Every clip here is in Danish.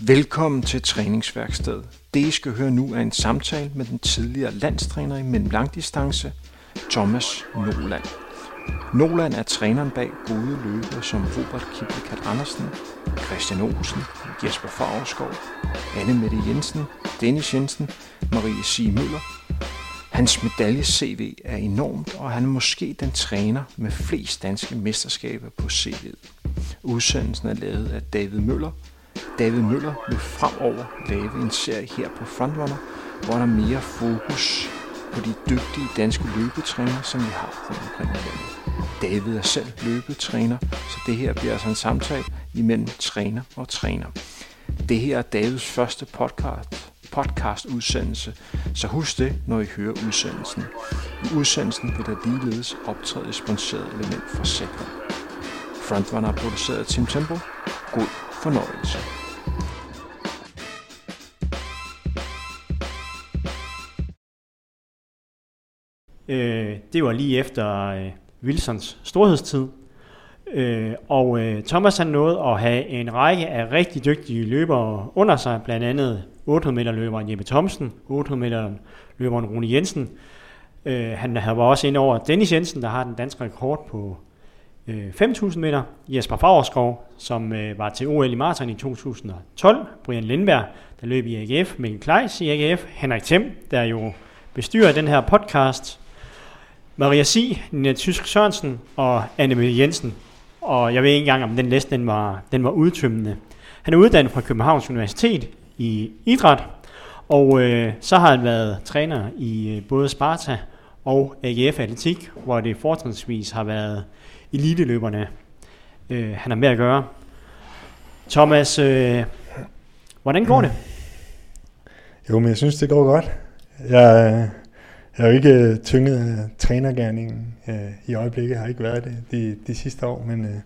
Velkommen til træningsværkstedet. Det I skal høre nu er en samtale med den tidligere landstræner i mellemlangdistance, Thomas Noland. Noland er træneren bag gode løbere som Robert Kiplikat Andersen, Christian Olsen, Jesper Fagerskov, Anne Mette Jensen, Dennis Jensen, Marie Sig Møller. Hans medalje-CV er enormt, og han er måske den træner med flest danske mesterskaber på CV'et. Udsendelsen er lavet af David Møller. David Møller vil fremover lave en serie her på Frontrunner, hvor der er mere fokus på de dygtige danske løbetrænere, som vi har rundt omkring i landet. David er selv løbetræner, så det her bliver altså en samtale imellem træner og træner. Det her er Davids første podcast, podcast udsendelse, så husk det, når I hører udsendelsen. I udsendelsen vil der ligeledes optræde et sponsoreret element fra Sækring. Frontrunner er produceret af Tim Tempo. God fornøjelse. Øh, det var lige efter øh, Wilsons storhedstid. Øh, og øh, Thomas han nåede at have en række af rigtig dygtige løbere under sig, blandt andet 800 meter løberen Jeppe Thomsen, 800 meter løberen Rune Jensen. Øh, han var også ind over Dennis Jensen, der har den danske rekord på øh, 5.000 meter. Jesper Fagerskov, som øh, var til OL i maraton i 2012. Brian Lindberg, der løb i AGF. Mikkel Kleis i AGF. Henrik Thiem, der jo bestyrer den her podcast. Maria Si, Nina Tysk Sørensen og Anne Jensen. Og jeg ved ikke engang, om den liste den var, den var udtømmende. Han er uddannet fra Københavns Universitet i idræt, og øh, så har han været træner i øh, både Sparta og AGF Atletik, hvor det fortrinsvis har været eliteløberne, øh, han har med at gøre. Thomas, øh, hvordan går det? Jo, men jeg synes, det går godt. Jeg, øh, jeg er jo ikke øh, tynget af trænergærningen øh, i øjeblikket. Jeg har ikke været det de, de sidste år, men, øh,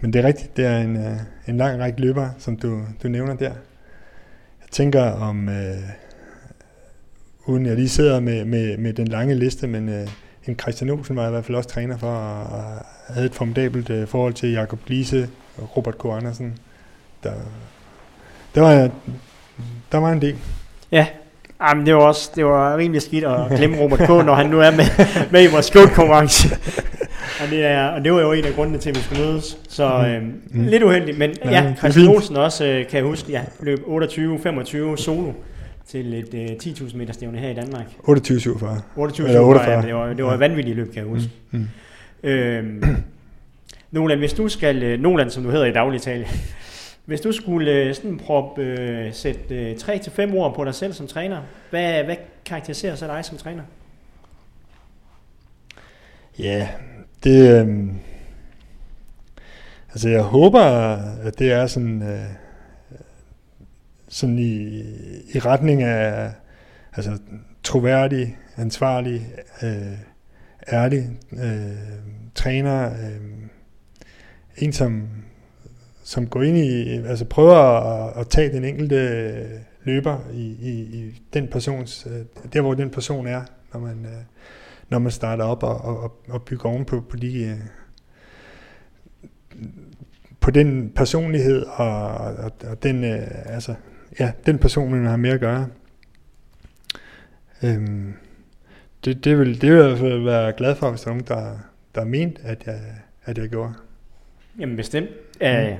men det er rigtigt. Det er en, øh, en lang række løbere, som du, du nævner der. Jeg tænker om, øh, uden jeg lige sidder med, med, med den lange liste, men øh, en Christian Olsen var i hvert fald også træner for, og havde et formidabelt øh, forhold til Jakob Lise og Robert K. Andersen. Der, der, var, der var en del. Ja, Jamen, det var også det var rimelig skidt at glemme Robert K., når han nu er med, med i vores konkurrence. og, det er, og det var jo en af grundene til, at vi skulle mødes. Så øh, mm. lidt uheldigt, men ja, ja Christian Olsen også, øh, kan jeg huske, ja, løb 28-25 solo til et øh, 10.000 meter stævne her i Danmark. 28-47. 28 Eller 48. Ja, det var, det var ja. vanvittigt løb, kan jeg huske. Mm. Mm. Øhm, Nolan, hvis du skal, øh, Nolan som du hedder i daglig tale, hvis du skulle øh, sådan prop, øh, sætte øh, 3-5 ord på dig selv som træner, hvad, hvad karakteriserer så dig som træner? Ja, det... Øh, altså jeg håber, at det er sådan... Øh, sådan i, i retning af altså, troværdig, ansvarlig, øh, ærlig øh, træner. Øh, en, som, som går ind i, altså prøver at, at tage den enkelte løber i, i, i den persons, øh, der hvor den person er, når man, øh, når man starter op og, og, og bygger oven på, på de øh, på den personlighed og, og, og den, altså, ja, den person, man har med at gøre. Øhm, det, det, vil, det vil jeg i hvert fald være glad for, hvis der er nogen, der, der er ment, at jeg, at jeg gjorde. Jamen bestemt. Mm. Uh,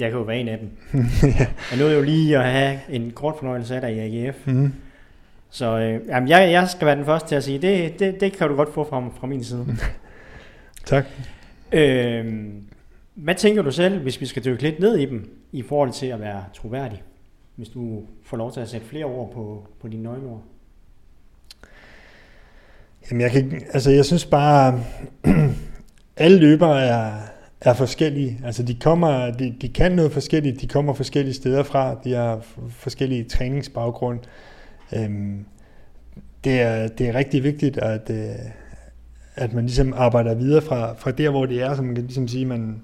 jeg kan jo være en af dem. ja. Jeg nåede jo lige at have en kort fornøjelse af dig i AGF. Mm. Så uh, jamen, jeg, jeg skal være den første til at sige, det, det, det kan du godt få fra, fra min side. tak. Uh, hvad tænker du selv, hvis vi skal dykke lidt ned i dem, i forhold til at være troværdig? hvis du får lov til at sætte flere ord på, på dine nøgleord? Jamen jeg, kan, altså jeg synes bare, alle løbere er, er forskellige. Altså de, kommer, de, de kan noget forskelligt, de kommer forskellige steder fra, de har forskellige træningsbaggrund. Øhm, det, er, det er rigtig vigtigt, at, øh, at man ligesom arbejder videre fra, fra der, hvor det er, så man kan ligesom sige, man,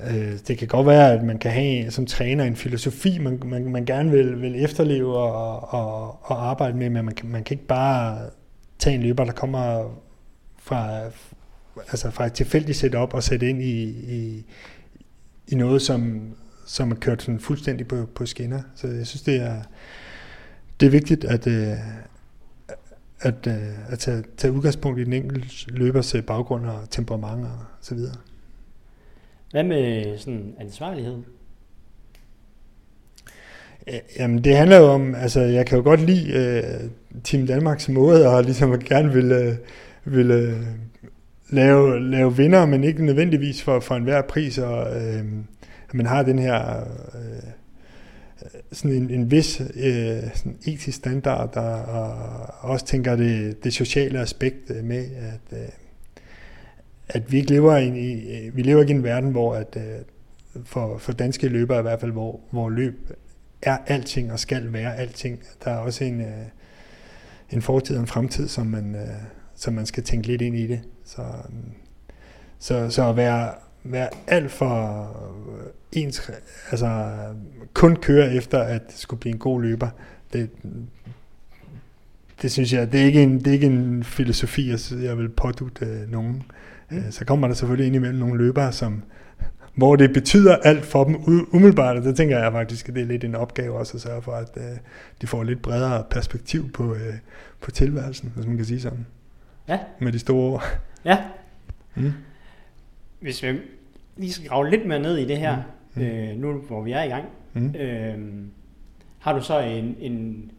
Øh, det kan godt være, at man kan have som træner en filosofi, man, man, man gerne vil, vil efterleve og, og, og arbejde med, men man man kan ikke bare tage en løber, der kommer fra, altså et tilfældigt setup og sætte ind i, i, i noget, som, som er kørt sådan fuldstændig på, på skinner. Så jeg synes, det er, det er vigtigt at, øh, at, øh, at tage, tage udgangspunkt i den enkelte løbers øh, baggrund og temperament og så videre. Hvad med sådan ansvarlighed? Jamen det handler jo om, altså jeg kan jo godt lide uh, Team Danmarks måde og ligesom gerne vil, uh, vil uh, lave, lave vinder, men ikke nødvendigvis for, for enhver pris, og øh, at man har den her øh, sådan en, en vis øh, sådan etisk standard, og, og også tænker det, det sociale aspekt øh, med, at, øh, at vi ikke lever i, vi lever ikke i en verden, hvor at, øh, for, for danske løbere i hvert fald, hvor, hvor løb er alting og skal være alting. Der er også en, øh, en fortid og en fremtid, som man, øh, som man skal tænke lidt ind i det. Så, så, så at være, være alt for ens, altså kun køre efter, at skulle blive en god løber, det, det synes jeg, det er ikke en, det er ikke en filosofi, jeg vil pådute øh, nogen. Mm. Så kommer der selvfølgelig ind imellem nogle løbere, som, hvor det betyder alt for dem umiddelbart, og der tænker jeg faktisk, at det er lidt en opgave også at sørge for, at øh, de får lidt bredere perspektiv på, øh, på tilværelsen, hvis man kan sige sådan. Ja. Med de store ord. Ja. Mm. Hvis vi lige skal grave lidt mere ned i det her, mm. øh, nu hvor vi er i gang, mm. øh, har du så en, en,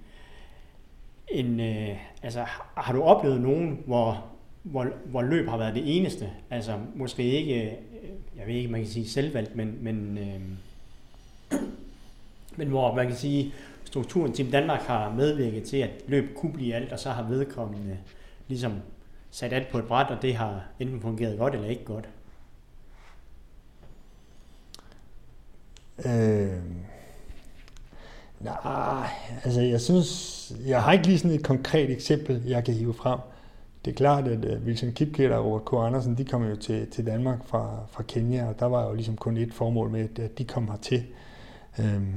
en øh, altså har du oplevet nogen, hvor, hvor, hvor løb har været det eneste? Altså måske ikke jeg ved ikke, man kan sige selvvalgt, men, men, øh, men hvor man kan sige, strukturen Team Danmark har medvirket til, at løb kunne blive alt, og så har vedkommende ligesom sat alt på et bræt, og det har enten fungeret godt eller ikke godt. Øh, nej, altså jeg synes, jeg har ikke lige sådan et konkret eksempel, jeg kan hive frem det er klart, at øh, Wilson Kipketer og Robert K. Andersen, de kom jo til, til Danmark fra, fra Kenya, og der var jo ligesom kun et formål med, at de kom hertil. Um,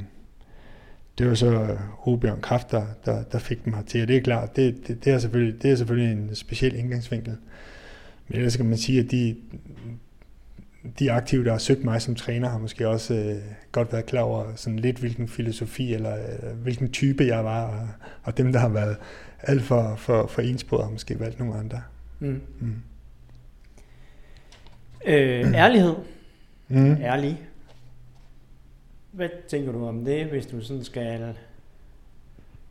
det var så Robjørn Kraft, der, der, der fik dem hertil, og det er klart, det, det, det, er selvfølgelig, det er selvfølgelig en speciel indgangsvinkel. Men ellers kan man sige, at de, de aktive, der har søgt mig som træner, har måske også øh, godt været klar over sådan lidt, hvilken filosofi eller øh, hvilken type jeg var, og, og dem, der har været alt for, for, for ensporet, har måske valgt nogle andre. Mm. Mm. Øh, ærlighed. Mm. Ærlig. Hvad tænker du om det, hvis du sådan skal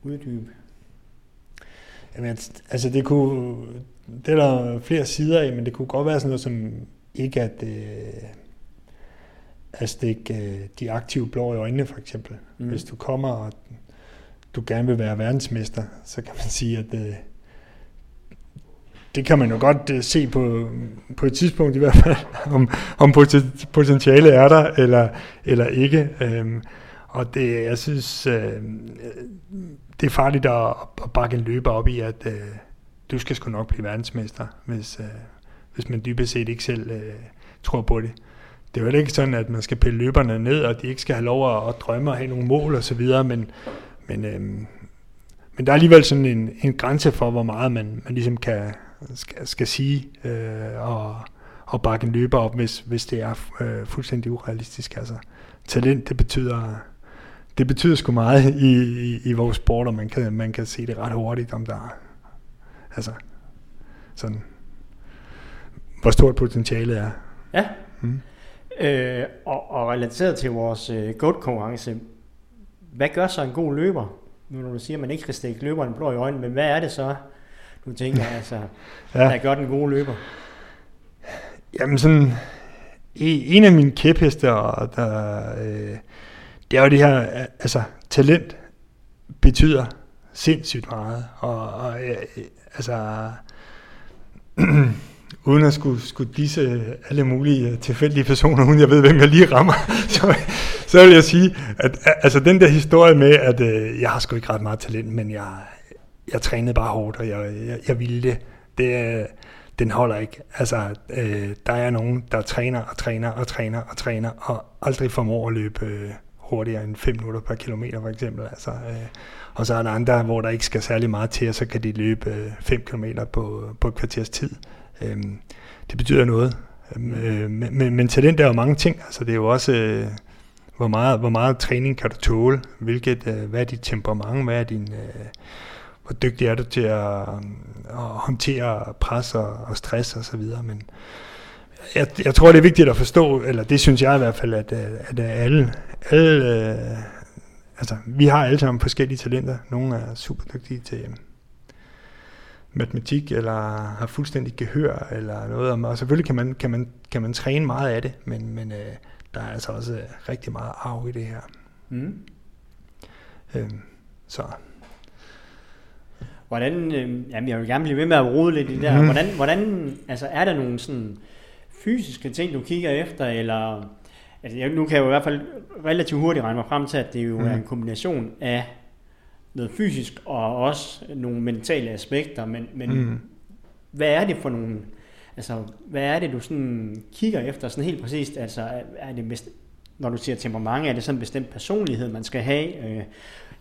uddybe? Jamen, altså det kunne, det er der flere sider af, men det kunne godt være sådan noget som ikke at, øh, at stikke øh, de aktive blå i øjnene, for eksempel. Mm. Hvis du kommer og du gerne vil være verdensmester, så kan man sige, at øh, det kan man jo godt øh, se på, på et tidspunkt i hvert fald, om, om potentiale er der eller, eller ikke. Øhm, og det, jeg synes, øh, det er farligt at, at bakke en løber op i, at øh, du skal sgu nok blive verdensmester, hvis, øh, hvis man dybest set ikke selv øh, tror på det. Det er jo ikke sådan, at man skal pille løberne ned, og de ikke skal have lov at, at drømme og have nogle mål og så videre, men, men, øh, men der er alligevel sådan en, en grænse for, hvor meget man, man ligesom kan, skal, skal sige øh, og, og bakke en løber op, hvis, hvis det er øh, fuldstændig urealistisk. Altså, talent, det betyder, det betyder sgu meget i, i, i vores sport, og man kan, man kan se det ret hurtigt, om der er, altså, sådan, hvor stort potentialet er. Ja. Mm. Øh, og, og relateret til vores øh, GOAT-konkurrence, hvad gør så en god løber? Nu når du siger, at man ikke skal stikke løberen blå i øjnene, men hvad er det så, du tænker, altså, ja. der gør den gode løber? Jamen sådan, en af mine kæphester, der, øh, det er jo det her, altså talent betyder sindssygt meget, og, og øh, altså uden at skulle, skulle disse alle mulige tilfældige personer, uden jeg ved, hvem jeg lige rammer, så, så vil jeg sige, at altså den der historie med, at øh, jeg har sgu ikke ret meget talent, men jeg, jeg trænede bare hårdt, og jeg, jeg, jeg ville det, det den holder ikke. Altså, øh, der er nogen, der træner og træner og træner og træner, og aldrig formår at løbe øh, hurtigere end 5 minutter per kilometer, for eksempel. Altså, øh, og så er der andre, hvor der ikke skal særlig meget til, og så kan de løbe øh, 5 km på, på et kvarters tid. Øh, det betyder noget. Øhm, øh, men, men talent er jo mange ting. Altså, det er jo også, øh, hvor meget, hvor meget træning kan du tåle? Hvilket, øh, hvad er dit temperament? Hvad er din, øh, hvor dygtig er du til at, at håndtere pres og, og stress og så videre. Men jeg, jeg tror, det er vigtigt at forstå, eller det synes jeg i hvert fald, at, at alle, alle øh, altså, vi har alle sammen forskellige talenter. Nogle er super dygtige til matematik, eller har fuldstændig gehør, eller noget. Og selvfølgelig kan man, kan man, kan man træne meget af det, men, men øh, der er altså også rigtig meget arv i det her. Mm. Øhm, så. Hvordan, øh, jamen jeg vil gerne blive ved med at rode lidt i det der. Mm. Hvordan, hvordan, altså er der nogle sådan fysiske ting, du kigger efter, eller altså jeg, nu kan jeg jo i hvert fald relativt hurtigt regne mig frem til, at det jo mm. er en kombination af noget fysisk og også nogle mentale aspekter, men, men mm. hvad er det for nogle, altså hvad er det du sådan kigger efter sådan helt præcist, altså er det når du siger temperament, er det sådan en bestemt personlighed, man skal have, øh,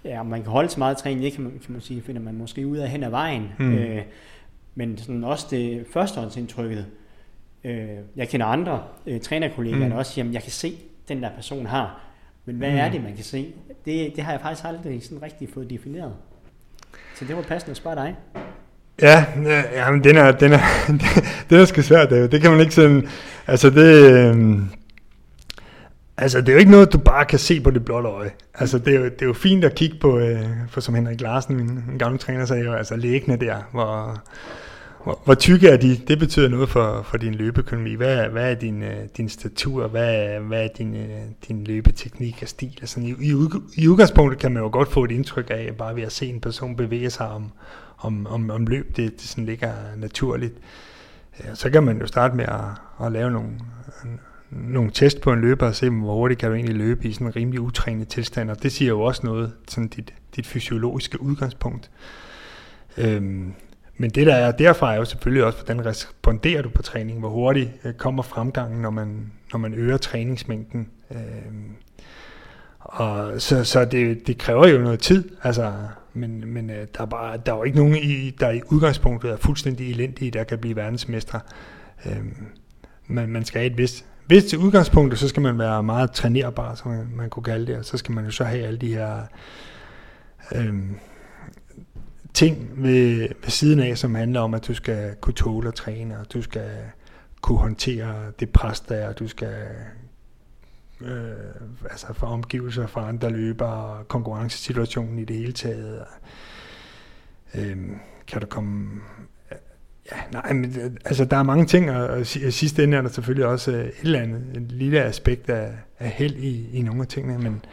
ja, man kan holde til meget træning, det kan man, kan man sige, finder man måske ud af hen ad vejen, mm. øh, men sådan også det førstehåndsindtrykket, øh, jeg kender andre øh, trænerkollegaer, mm. der også siger, at jeg kan se, den der person har, men hvad mm. er det, man kan se? Det, det har jeg faktisk aldrig sådan rigtig fået defineret. Så det var passende at spørge dig. Ja, ja men den er, den er, den er sgu svært, det, det kan man ikke sådan, altså det, øh, altså det er jo ikke noget, du bare kan se på det blotte øje. Altså det er jo, det er jo fint at kigge på, øh, for som Henrik Larsen, min, min gamle træner, sagde jo, altså læggende der, hvor, hvor, hvor tykke er de? Det betyder noget for, for din løbeøkonomi. Hvad, hvad er din, øh, din statur? Hvad, hvad er din, øh, din løbeteknik og stil? Altså, i, i, I udgangspunktet kan man jo godt få et indtryk af, bare ved at se en person bevæge sig om, om, om, om løb, det, det sådan ligger naturligt. Ja, så kan man jo starte med at, at lave nogle, nogle test på en løber og se, hvor hurtigt kan du egentlig løbe i sådan en rimelig utrænet tilstand. Og det siger jo også noget, sådan dit, dit fysiologiske udgangspunkt. Øhm, men det der er derfra er jo selvfølgelig også, hvordan responderer du på træning, hvor hurtigt øh, kommer fremgangen, når man, når man øger træningsmængden. Øhm, og så, så det, det kræver jo noget tid, altså, men, men øh, der, er bare, der er jo ikke nogen, i, der i udgangspunktet er fuldstændig elendige, der kan blive verdensmestre. Øhm, men man skal have et vist, hvis til udgangspunktet, så skal man være meget trænerbar, som man, man kunne kalde det, og så skal man jo så have alle de her... Øh, ting ved, ved siden af, som handler om, at du skal kunne tåle at træne, og du skal kunne håndtere det pres, der er, du skal øh, altså for omgivelser fra andre løbere, konkurrencesituationen i det hele taget. Øh, kan du komme... Ja, nej, men altså der er mange ting, og, i sidste ende er der selvfølgelig også et eller andet, et lille aspekt af, af held i, i nogle af tingene, men,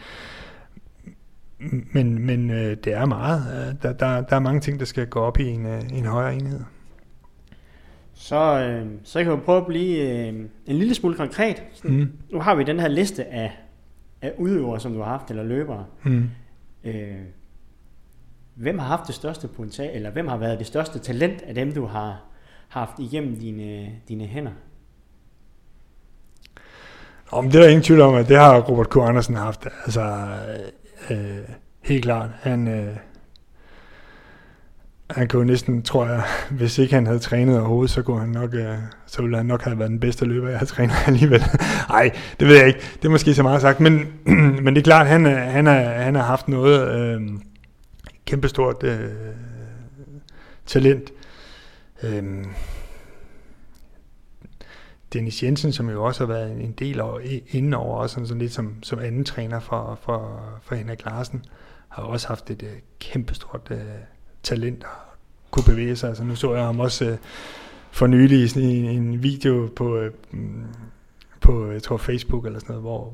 men, men øh, det er meget. Der, der, der er mange ting, der skal gå op i en, øh, en højere enhed. Så, øh, så kan vi prøve at blive øh, en lille smule konkret. Sådan, mm. Nu har vi den her liste af, af udøvere, som du har haft, eller løbere. Mm. Øh, hvem har haft det største potentiale, eller hvem har været det største talent af dem, du har haft igennem dine, dine hænder? Om det er der ingen tvivl om, at det har Robert K. Andersen haft. Altså, Øh, helt klart. Han, øh, han kunne næsten, tror jeg, hvis ikke han havde trænet overhovedet, så kunne han nok, øh, så ville han nok have været den bedste løber, jeg har trænet alligevel. Nej, det ved jeg ikke. Det er måske så meget sagt, men, men det er klart, han, øh, han, har, han har haft noget øh, kæmpestort øh, talent. Øhm, Dennis Jensen, som jo også har været en del over, inden over, også sådan, sådan lidt som, som anden træner for, for, for Henrik Larsen, har også haft et øh, kæmpestort øh, talent og kunne bevæge sig. Altså, nu så jeg ham også øh, for nylig i en, en video på, øh, mm, på jeg tror Facebook eller sådan noget, hvor,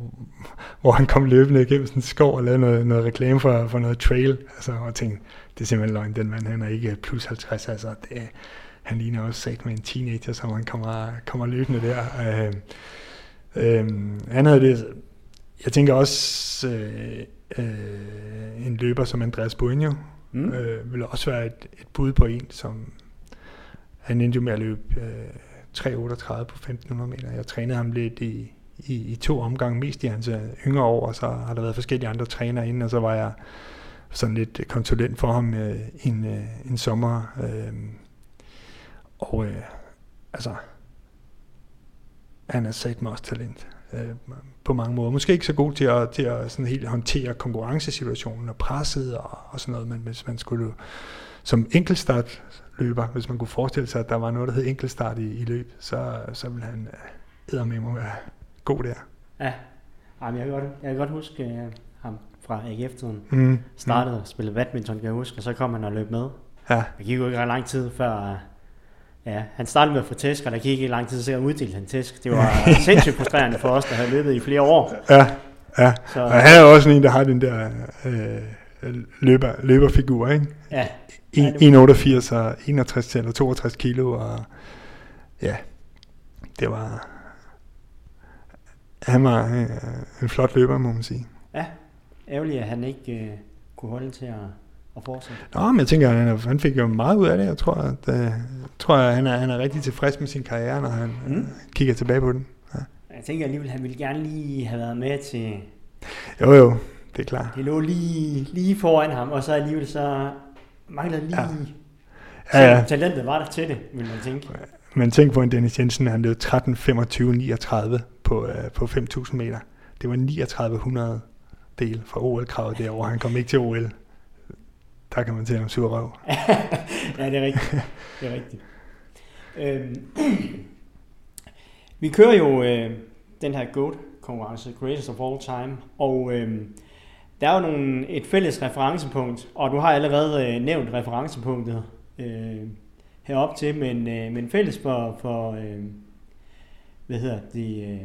hvor han kom løbende igennem sådan en skov og lavede noget, noget reklame for, for noget trail. Altså, og tænkte, det er simpelthen løgn, den mand, han er ikke plus 50, altså det, han ligner også sagt med en teenager, som han kommer, kommer løbende der. Øh, øh, han havde det, jeg tænker også, øh, øh, en løber som Andreas Buenjo, mm. øh, vil også være et, et bud på en, som han endte jo med at løbe øh, 3.38 på 1.500 meter. Jeg trænede ham lidt i, i, i to omgange, mest i hans øh, yngre år, og så har der været forskellige andre trænere inden, og så var jeg sådan lidt konsulent for ham øh, en, øh, en sommer. Øh, og øh, altså, han er sat med også talent. øh, på mange måder. Måske ikke så god til at, til at sådan helt håndtere konkurrencesituationen og presset og, og sådan noget, men hvis man skulle som enkeltstart løber, hvis man kunne forestille sig, at der var noget, der hed enkeltstart i, i løb, så, så ville han øh, med mig være god der. Ja, Jamen, jeg, kan godt, jeg kan godt huske uh, ham fra AGF-tiden. Mm. Startede mm. at spille badminton, kan jeg huske, og så kom han og løb med. Ja. Det gik jo ikke ret lang tid før, ja, han startede med at få tæsk, og der gik ikke lang tid, så uddelte han tæsk. Det var sindssygt frustrerende for os, der havde løbet i flere år. Ja, ja. Så, og han er også en, der har den der øh, løber, løberfigur, ikke? Ja. 1,88 og 61 eller 62 kilo, og ja, det var, han var øh, en flot løber, må man sige. Ja, ærgerligt, at han ikke øh, kunne holde til at at fortsætte? Nå, men jeg tænker, han, han fik jo meget ud af det. Jeg tror, at, uh, tror at han, er, han er rigtig tilfreds med sin karriere, når han mm. uh, kigger tilbage på den. Ja. Jeg tænker alligevel, han ville gerne lige have været med til... Jo, jo, det er klart. Det lå lige, lige foran ham, og så alligevel så manglede lige... Ja. Ja, ja. Talentet var der til det, vil man tænke. Men tænk på en Dennis Jensen, han løb 13, 25, 39 på, uh, på 5.000 meter. Det var 3900 del fra OL-kravet derovre. Han kom ikke til OL der kan man til om sur røv. ja, det er rigtigt. Det er rigtigt. Øhm, vi kører jo øh, den her GOAT-konkurrence, Greatest of All Time, og øh, der er jo nogle, et fælles referencepunkt, og du har allerede øh, nævnt referencepunktet øh, herop til, men, øh, men fælles for, for øh, hvad hedder det, øh,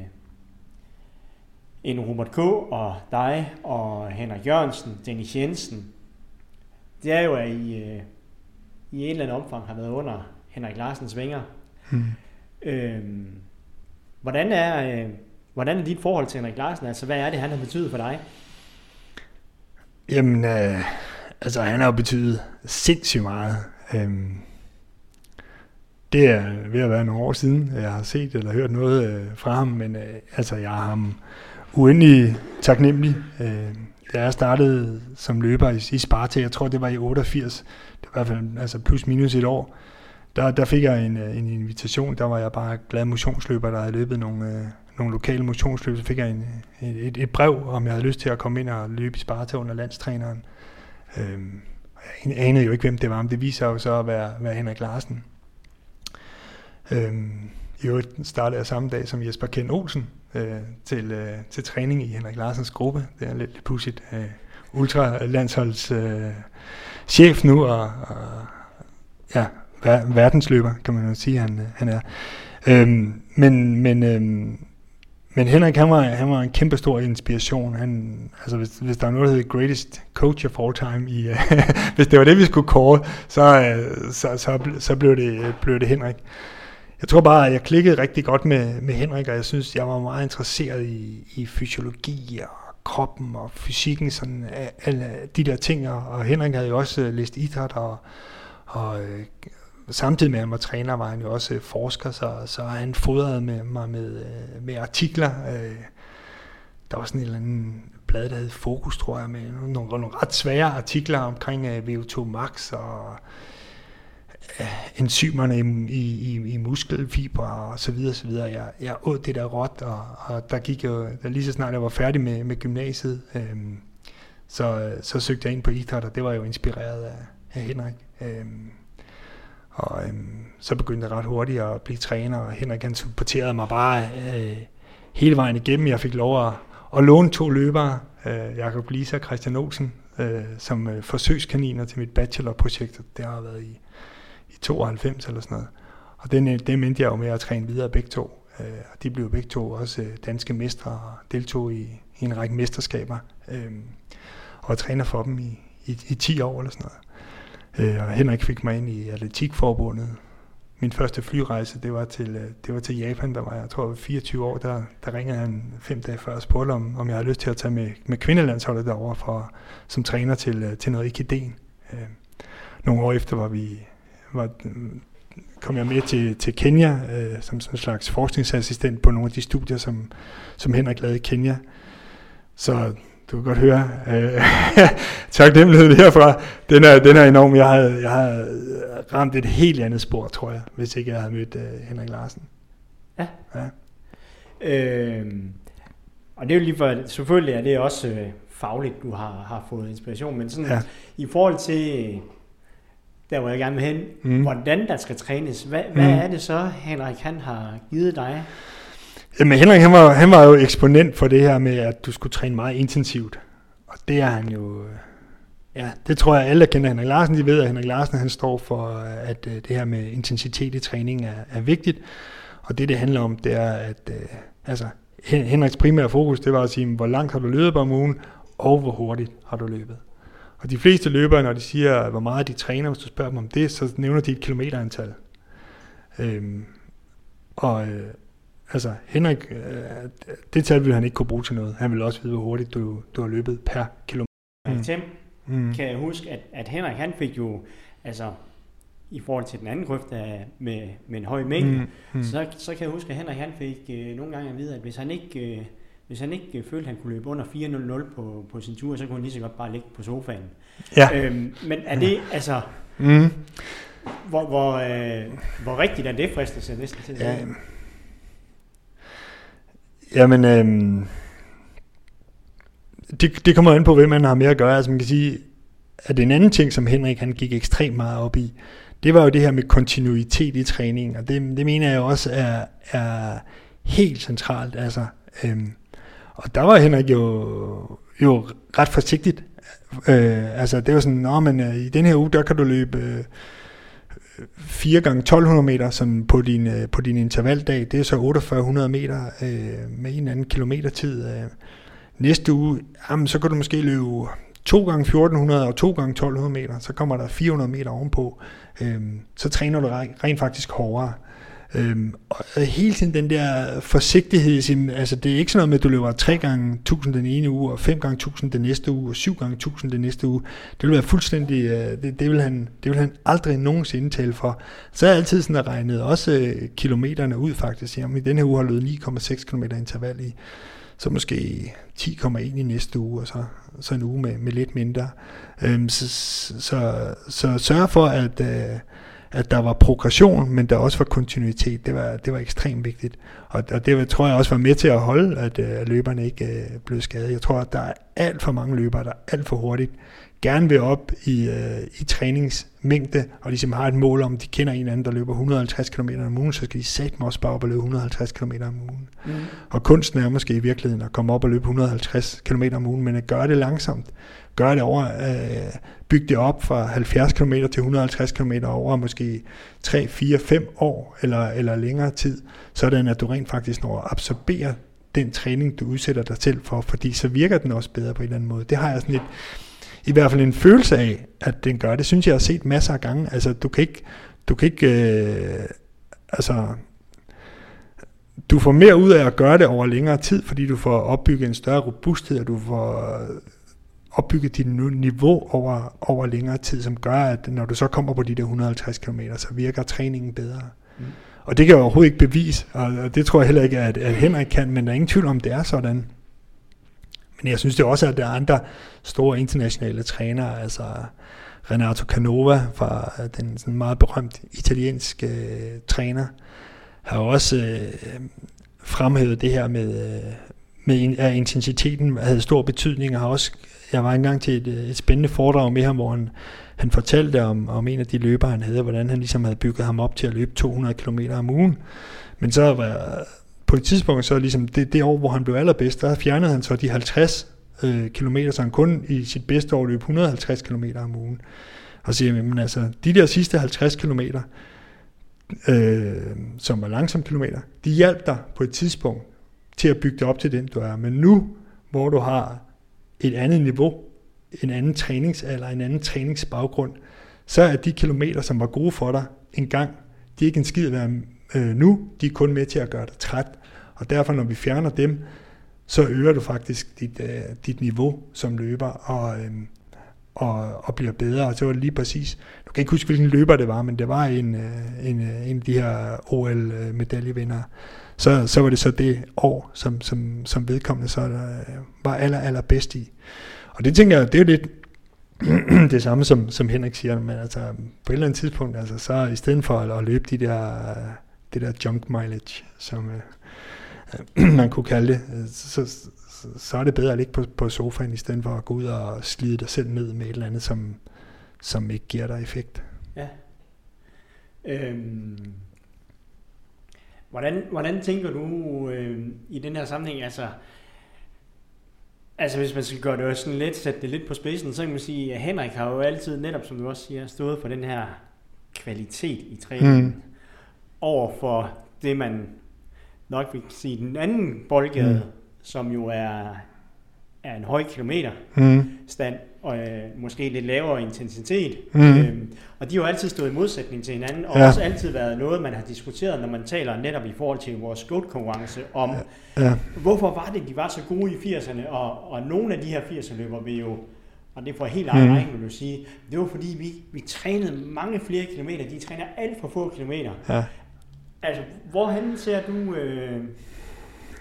en Robert K. og dig og Henrik Jørgensen, Dennis Jensen, det er jo, at I, øh, i en eller anden omfang har været under Henrik Larsens vinger. Hmm. Øhm, hvordan, er, øh, hvordan er dit forhold til Henrik Larsen? Altså, hvad er det, han har betydet for dig? Jamen, øh, altså, han har jo betydet sindssygt meget. Øhm, det er ved at være nogle år siden, jeg har set eller hørt noget øh, fra ham, men øh, altså, jeg har ham uendelig taknemmelig. Øh, da jeg startede som løber i, i Sparta, jeg tror det var i 88, det var i hvert fald altså plus minus et år, der, der fik jeg en, øh, en invitation, der var jeg bare glad motionsløber, der havde løbet nogle, øh, nogle lokale motionsløb, så fik jeg en, et, et brev, om jeg havde lyst til at komme ind og løbe i Sparta under landstræneren. Øhm, jeg anede jo ikke, hvem det var, men det viser jo så at være, være Henrik Larsen. Øhm, I øvrigt startede jeg samme dag som Jesper Ken Olsen, øh, til, øh, til træning i Henrik Larsens gruppe. Det er lidt, lidt pudsigt. Øh, ultralandsholds øh, chef nu, og, og ja, ver, verdensløber, kan man jo sige, han, øh, han er. Øhm, men, men, øhm, men Henrik, han var, han var en kæmpe stor inspiration. Han, altså hvis, hvis der er noget, der hedder greatest coach of all time, i, hvis det var det, vi skulle kåre, så, øh, så, så, så blev, det, blev det Henrik. Jeg tror bare, at jeg klikkede rigtig godt med, med Henrik, og jeg synes, jeg var meget interesseret i, i fysiologi og kroppen og fysikken, sådan øh, alle de der ting. Og Henrik havde jo også øh, læst idræt, og, og samtidig med at han var træner, var han jo også øh, forsker, så, så han fodrede med mig med, øh, med artikler. Øh, der var sådan en eller anden blad, der hed Fokus, tror jeg, med nogle, nogle ret svære artikler omkring VO2 Max og enzymerne i, i, i muskelfibre og så videre, så videre. Jeg, jeg åd det der råt, og, og der gik jo, der lige så snart jeg var færdig med, med gymnasiet, øhm, så, så søgte jeg ind på idræt, og det var jo inspireret af, af Henrik. Øhm, og øhm, så begyndte jeg ret hurtigt at blive træner, og Henrik han supporterede mig bare øh, hele vejen igennem. Jeg fik lov at, at låne to løbere, øh, Jakob Lisa og Christian Olsen, øh, som øh, forsøgskaniner til mit bachelorprojekt. Det har været i i 92 eller sådan noget. Og den, øh, det mente jeg jo med at træne videre begge to. Øh, og de blev begge to også øh, danske mestre og deltog i, i en række mesterskaber. Øh, og var træner for dem i, i, i 10 år eller sådan noget. Øh, og Henrik fik mig ind i atletikforbundet. Min første flyrejse, det var til, øh, det var til Japan, der var jeg tror 24 år. Der, der ringede han fem dage før og spurgte, om, om jeg havde lyst til at tage med, med kvindelandsholdet derover for, som træner til, øh, til noget ikiden. Øh, nogle år efter var vi var, kom jeg med til, til Kenya øh, som, som en slags forskningsassistent på nogle af de studier, som, som Henrik lavede i Kenya. Så du kan godt høre, øh, taknemmeligheden herfra, den er, den er enorm. Jeg har, jeg har ramt et helt andet spor, tror jeg, hvis ikke jeg havde mødt øh, Henrik Larsen. Ja. ja. Øh, Og det er jo lige for, selvfølgelig er det også øh, fagligt, du har, har fået inspiration, men sådan Ja. i forhold til, der hvor jeg gerne vil hen, Mm. hvordan der skal trænes, hvad, mm. hvad er det så, Henrik han har givet dig? Jamen Henrik, han var, han var jo eksponent for det her med, at du skulle træne meget intensivt. Og det er han jo... Øh, ja, det tror jeg alle, der kender Henrik Larsen, de ved, at Henrik Larsen han står for, øh, at øh, det her med intensitet i træning er, er vigtigt. Og det, det handler om, det er, at altså, Henriks primære fokus, det var at sige, hvor langt har du løbet om ugen, og hvor hurtigt har du løbet. Og de fleste løbere, når de siger, hvor meget de træner, hvis du spørger dem om det, så nævner de et kilometerantal. Øhm, og altså, Henrik, øh, det tal ville han ikke kunne bruge til noget. Han ville også vide, hvor hurtigt du, du har løbet per kilometer. Mm. Tim, Mm. kan jeg huske, at, at Henrik han fik jo, altså i forhold til den anden grøft af, med, med en høj mængde, Mm. Mm. Så, så kan jeg huske, at Henrik han fik øh, nogle gange at vide, at hvis han ikke, øh, hvis han ikke øh, følte, at han kunne løbe under 4.00 på, på sin tur, så kunne han lige så godt bare ligge på sofaen. Ja. Øhm, men er det, altså, Mm. hvor, hvor, øh, hvor rigtigt er det fristelse næsten til Ja. Jamen, øh, det, det kommer an på, hvem man har med at gøre. Altså man kan sige, at en anden ting, som Henrik han gik ekstremt meget op i, det var jo det her med kontinuitet i træningen, og det, det mener jeg også er, er helt centralt. Altså, øhm, og der var Henrik jo, jo ret forsigtigt. Øh, altså det var sådan, Nå, men øh, i den her uge, der kan du løbe øh, 4 gange 1200 meter som på din, øh, på din intervaldag. Det er så 4800 meter øh, med en eller anden kilometertid. Øh. Næste uge, jamen, så kan du måske løbe 2 gange 1400 og 2 gange 1200 meter. Så kommer der 400 meter ovenpå. Øh, så træner du rent faktisk hårdere. Øhm, og hele tiden den der forsigtighed, i sin- altså det er ikke sådan noget med, at du løber 3 gange 1000 den ene uge, og 5 gange 1000 den næste uge, og 7 gange 1000 den næste uge. Det vil være fuldstændig, øh, det, det, vil han, det vil han aldrig nogensinde tale for. Så er jeg altid sådan regnet også øh, kilometerne ud faktisk. Jamen, i den her uge har løbet 9,6 km interval i, så måske 10,1 i næste uge, og så, så en uge med, med lidt mindre. Øhm, så, så, så, så sørg for, at, øh, at der var progression, men der også var kontinuitet. Det var, det var ekstremt vigtigt. Og, og det tror jeg også var med til at holde, at øh, løberne ikke øh, blev skadet. Jeg tror, at der er alt for mange løbere, der alt for hurtigt gerne vil op i, øh, i træningsmængde, og ligesom har et mål om, de kender en anden, der løber 150 km om ugen, så skal de satme også bare op og løbe 150 km om ugen. Mm. Og kunsten er måske i virkeligheden at komme op og løbe 150 km om ugen, men at gøre det langsomt. Gøre det over, øh, bygge det op fra 70 km til 150 km over måske 3, 4, 5 år eller, eller længere tid, sådan at du rent faktisk når at absorbere den træning, du udsætter dig til for, fordi så virker den også bedre på en eller anden måde. Det har jeg sådan lidt, i hvert fald en følelse af, at den gør. Det synes jeg, jeg har set masser af gange. Altså, du kan ikke, du kan ikke øh, altså, du får mere ud af at gøre det over længere tid, fordi du får opbygget en større robusthed, og du får opbygget dit niveau over, over længere tid, som gør, at når du så kommer på de der 150 km, så virker træningen bedre. Mm. Og det kan jeg overhovedet ikke bevise, og og det tror jeg heller ikke, at, at Henrik kan, men der er ingen tvivl om, det er sådan. Men jeg synes det også, at der er andre store internationale trænere, altså Renato Canova, fra øh, den sådan meget berømt italienske øh, træner, har også øh, fremhævet det her med, øh, med in- at intensiteten havde stor betydning, og har også, jeg var engang til et, øh, et spændende foredrag med ham, hvor han, han fortalte om, om en af de løbere, han havde, hvordan han ligesom havde bygget ham op til at løbe 200 km om ugen. Men så var på et tidspunkt, så ligesom det, det år, hvor han blev allerbedst, der fjernede han så de 50 øh, km, så han kun i sit bedste år løb 150 km om ugen. Og siger jamen men altså, de der sidste 50 km, øh, som var langsom kilometer, de hjalp dig på et tidspunkt til at bygge dig op til den, du er. Men nu, hvor du har et andet niveau, en anden træningsalder, en anden træningsbaggrund, så er de kilometer, som var gode for dig engang, de er ikke en skid værd øh, nu, de er kun med til at gøre dig træt. Og derfor, når vi fjerner dem, så øger du faktisk dit, øh, dit niveau som løber, og, øh, og, og bliver bedre. Og så var det lige præcis, du kan ikke huske, hvilken løber det var, men det var en, øh, en, øh, en af de her OL-medaljevindere. Så, så var det så det år, som, som, som vedkommende så øh, var aller, aller bedst i. Og det tænker jeg, det er jo lidt det samme, som, som Henrik siger, men altså på et eller andet tidspunkt, altså, så i stedet for at, at løbe de der, det der junk mileage, som øh, man kunne kalde det, øh, så, så er det bedre at ligge på, på sofaen, i stedet for at gå ud og slide dig selv ned med et eller andet, som, som ikke giver dig effekt. Ja. Øhm, hvordan, hvordan tænker du øh, i den her sammenhæng, altså, altså hvis man skal gøre det sådan lidt, sætte det lidt på spidsen, så kan man sige, at Henrik har jo altid, netop som du også siger, stået for den her kvalitet i træningen, mm. Over for det, man nok vil sige den anden boldgade, mm. som jo er, er en høj kilometer mm. stand, og øh, måske lidt lavere intensitet. Mm. Øhm, og de har jo altid stået i modsætning til hinanden, og ja. også altid været noget, man har diskuteret, når man taler netop i forhold til vores goat-konkurrence, om ja. Ja. hvorfor var det, de var så gode i 80'erne, og, og nogle af de her 80'er løber vi jo og det får helt egen mm. vil du sige. Det var fordi, vi, vi trænede mange flere kilometer. De træner alt for få kilometer. Ja. Altså, hvorhen ser du, øh,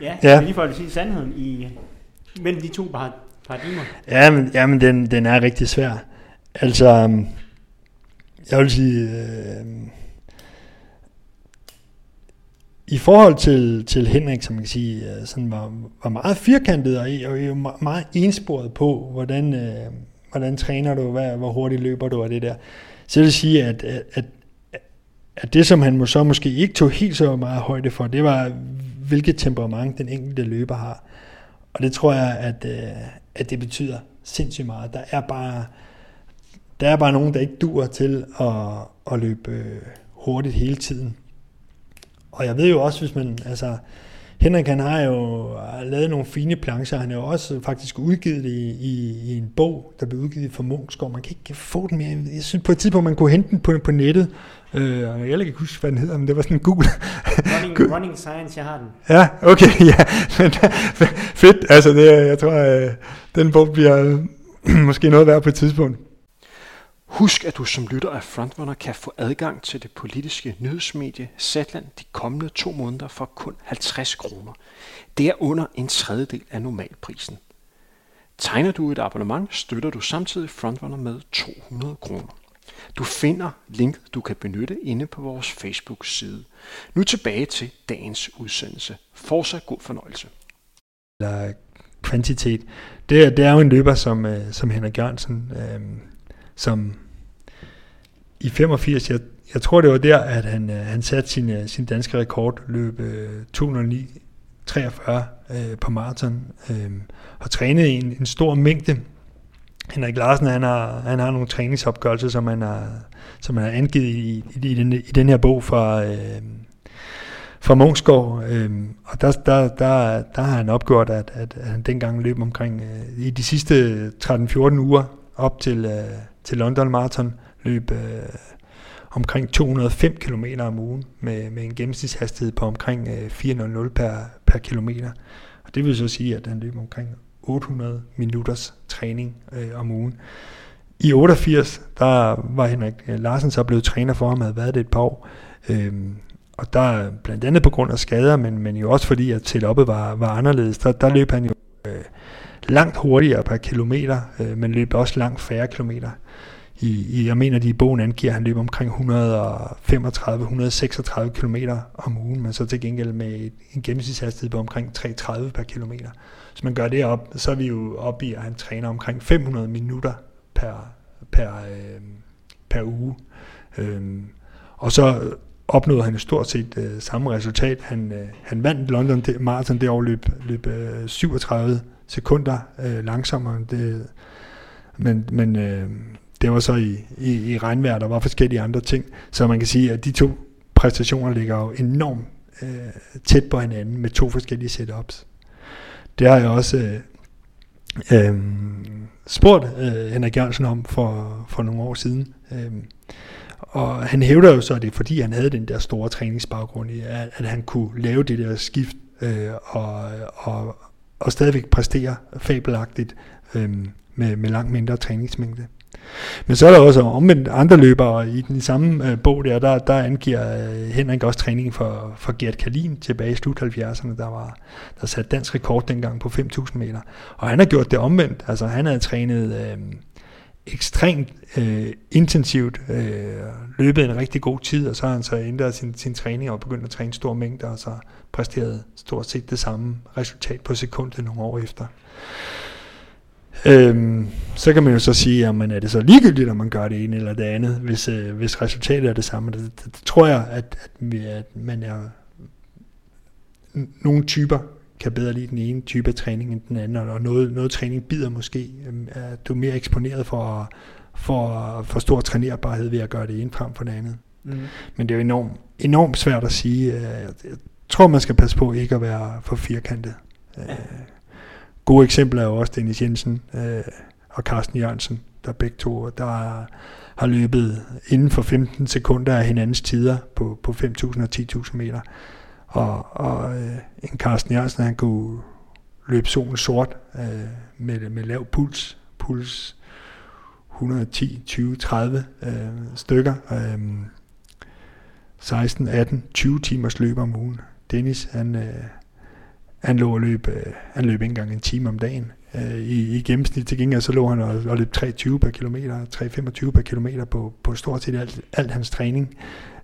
ja, ja. lige for at sige sandheden, i, mellem de to paradigmer? Ja, men, ja, men den, den er rigtig svær. Altså, øhm, jeg vil sige, øh, i forhold til, til Henrik, som man kan sige, øh, sådan var, var meget firkantet og, og meget ensporet på, hvordan, øh, hvordan træner du, hvad, hvor hurtigt løber du og det der. Så jeg vil sige, at, at, at det, som han må så måske ikke tog helt så meget højde for, det var, hvilket temperament den enkelte løber har. Og det tror jeg, at, øh, at det betyder sindssygt meget. Der er bare, der er bare nogen, der ikke dur til at, at løbe øh, hurtigt hele tiden. Og jeg ved jo også, hvis man, altså, Henrik han har jo lavet nogle fine plancher. Han har jo også faktisk udgivet i, i, i en bog, der blev udgivet for Munchsgaard. Man kan ikke få den mere. Jeg synes på et tidspunkt, man kunne hente den på, på nettet. Øh, jeg kan ikke huske, hvad den hedder, men det var sådan en Google. Running, running Science, jeg har den. Ja, okay, ja. Men, fedt, altså det, jeg tror, at øh, den bog bliver måske noget værd på et tidspunkt. Husk, at du som lytter af Frontrunner kan få adgang til det politiske nyhedsmedie Zetland de kommende to måneder for kun 50 kroner. Det er under en tredjedel af normalprisen. Tegner du et abonnement, støtter du samtidig Frontrunner med 200 kroner. Du finder link, du kan benytte inde på vores Facebook-side. Nu tilbage til dagens udsendelse. Fortsat god fornøjelse. Eller kvantitet. Det det er jo en løber som, øh, som Henrik Jørgensen, øh, som i 85, jeg, jeg tror det var der, at han, øh, han satte sin, øh, sin danske rekord, løb øh, 209 43 øh, på maraton, øh, og trænede en, en stor mængde. Henrik Larsen, han har, han har nogle træningsopgørelser, som han har, som han har angivet i, i, i, den, i den her bog fra, øh, fra Mungsgaard. øh, og der, der, der, der har han opgjort, at, at, at han dengang løb omkring, øh, i de sidste 13-14 uger op til, øh, til London Marathon, løb øh, omkring 205 km om ugen med, med en gennemsnitshastighed på omkring øh, 400 per, per kilometer. Og det vil så sige, at han løb omkring 800 minutters træning øh, om ugen. I 88, der var Henrik øh, Larsen så blevet træner for ham, havde været det et par år. Øhm, og der blandt andet på grund af skader, men, men jo også fordi, at setupet var, var anderledes, der, der løb han jo øh, langt hurtigere per kilometer, øh, men løb også langt færre kilometer i, i, jeg mener, de i bogen angiver, at han løber omkring 135-136 km om ugen, men så til gengæld med en gennemsnitshastighed på omkring 330 per kilometer. Hvis man gør det op, så er vi jo oppe i, at han træner omkring 500 minutter per, per, øh, per uge. Øhm, og så opnåede han stort set øh, samme resultat. Han, øh, han vandt London Marathon det år, løb, løb øh, 37 sekunder øh, langsommere. Det, men men øh, det var så i, i, i regnvejr, der var forskellige andre ting. Så man kan sige, at de to præstationer ligger jo enormt øh, tæt på hinanden med to forskellige setups. Det har jeg også øh, øh, spurgt øh, Henrik Jørgensen om for, for nogle år siden. Øh, og han hævder jo så, at det er fordi, han havde den der store træningsbaggrund i, at, at han kunne lave det der skift øh, og, og, og stadigvæk præstere fabelagtigt øh, med, med langt mindre træningsmængde. Men så er der også omvendt andre løbere i den samme øh, bog der, der, der angiver øh, Henrik også træning for, for Gert Kalin tilbage i slut 70'erne, der var der sat dansk rekord dengang på 5.000 meter. Og han har gjort det omvendt, altså han havde trænet øh, ekstremt øh, intensivt øh, løbet en rigtig god tid, og så har han så ændret sin, sin træning og begyndt at træne store mængder, og så præsteret stort set det samme resultat på sekundet nogle år efter. Øhm, så kan man jo så sige, at man er det så ligegyldigt, om man gør det ene eller det andet, hvis, øh, hvis resultatet er det samme. Det, det, det tror jeg, at, at, vi, at man er nogle typer kan bedre lide den ene type af træning end den anden, og noget, noget træning bider måske, øhm, er du mere eksponeret for, for, for stor trænerbarhed ved at gøre det ene frem for det andet. Mm. Men det er jo enormt, enormt svært at sige. Øh, jeg tror, man skal passe på ikke at være for firkantet. Ja. Gode eksempler er jo også Dennis Jensen øh, og Carsten Jørgensen, der begge to, der har løbet inden for 15 sekunder af hinandens tider på, på 5.000 og 10.000 meter. Og, og øh, en Carsten Jørgensen, han kunne løbe solen sort øh, med, med lav puls, puls 110, 20, 30 øh, stykker, øh, 16, 18, 20 timers løb om ugen. Dennis, han, øh, han lå og løb, øh, han løb ikke engang en time om dagen. Øh, i, I gennemsnit til gengæld, så lå han og, og løb 3,20 per kilometer, 3,25 per kilometer på, på stort set alt, alt hans træning.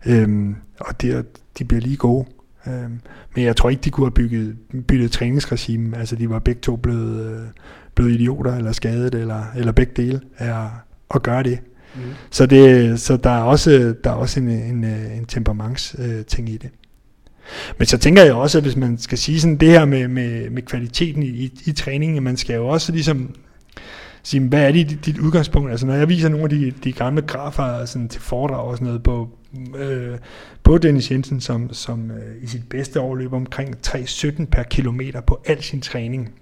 Øhm, og det, de bliver lige gode. Øhm, men jeg tror ikke, de kunne have bygget, byttet træningsregime. Altså, de var begge to blevet, øh, blevet idioter, eller skadet, eller, eller begge dele af at gøre det. Mm. Så, det, så der er også, der er også en, en, en temperaments øh, ting i det. Men så tænker jeg også, at hvis man skal sige sådan det her med, med, med kvaliteten i, i, i træningen, man skal jo også ligesom sige, hvad er det dit udgangspunkt? Altså når jeg viser nogle af de, de gamle grafer sådan, til foredrag og sådan noget på, øh, på Dennis Jensen, som, som øh, i sit bedste år løber omkring 3,17 per kilometer på al sin træning.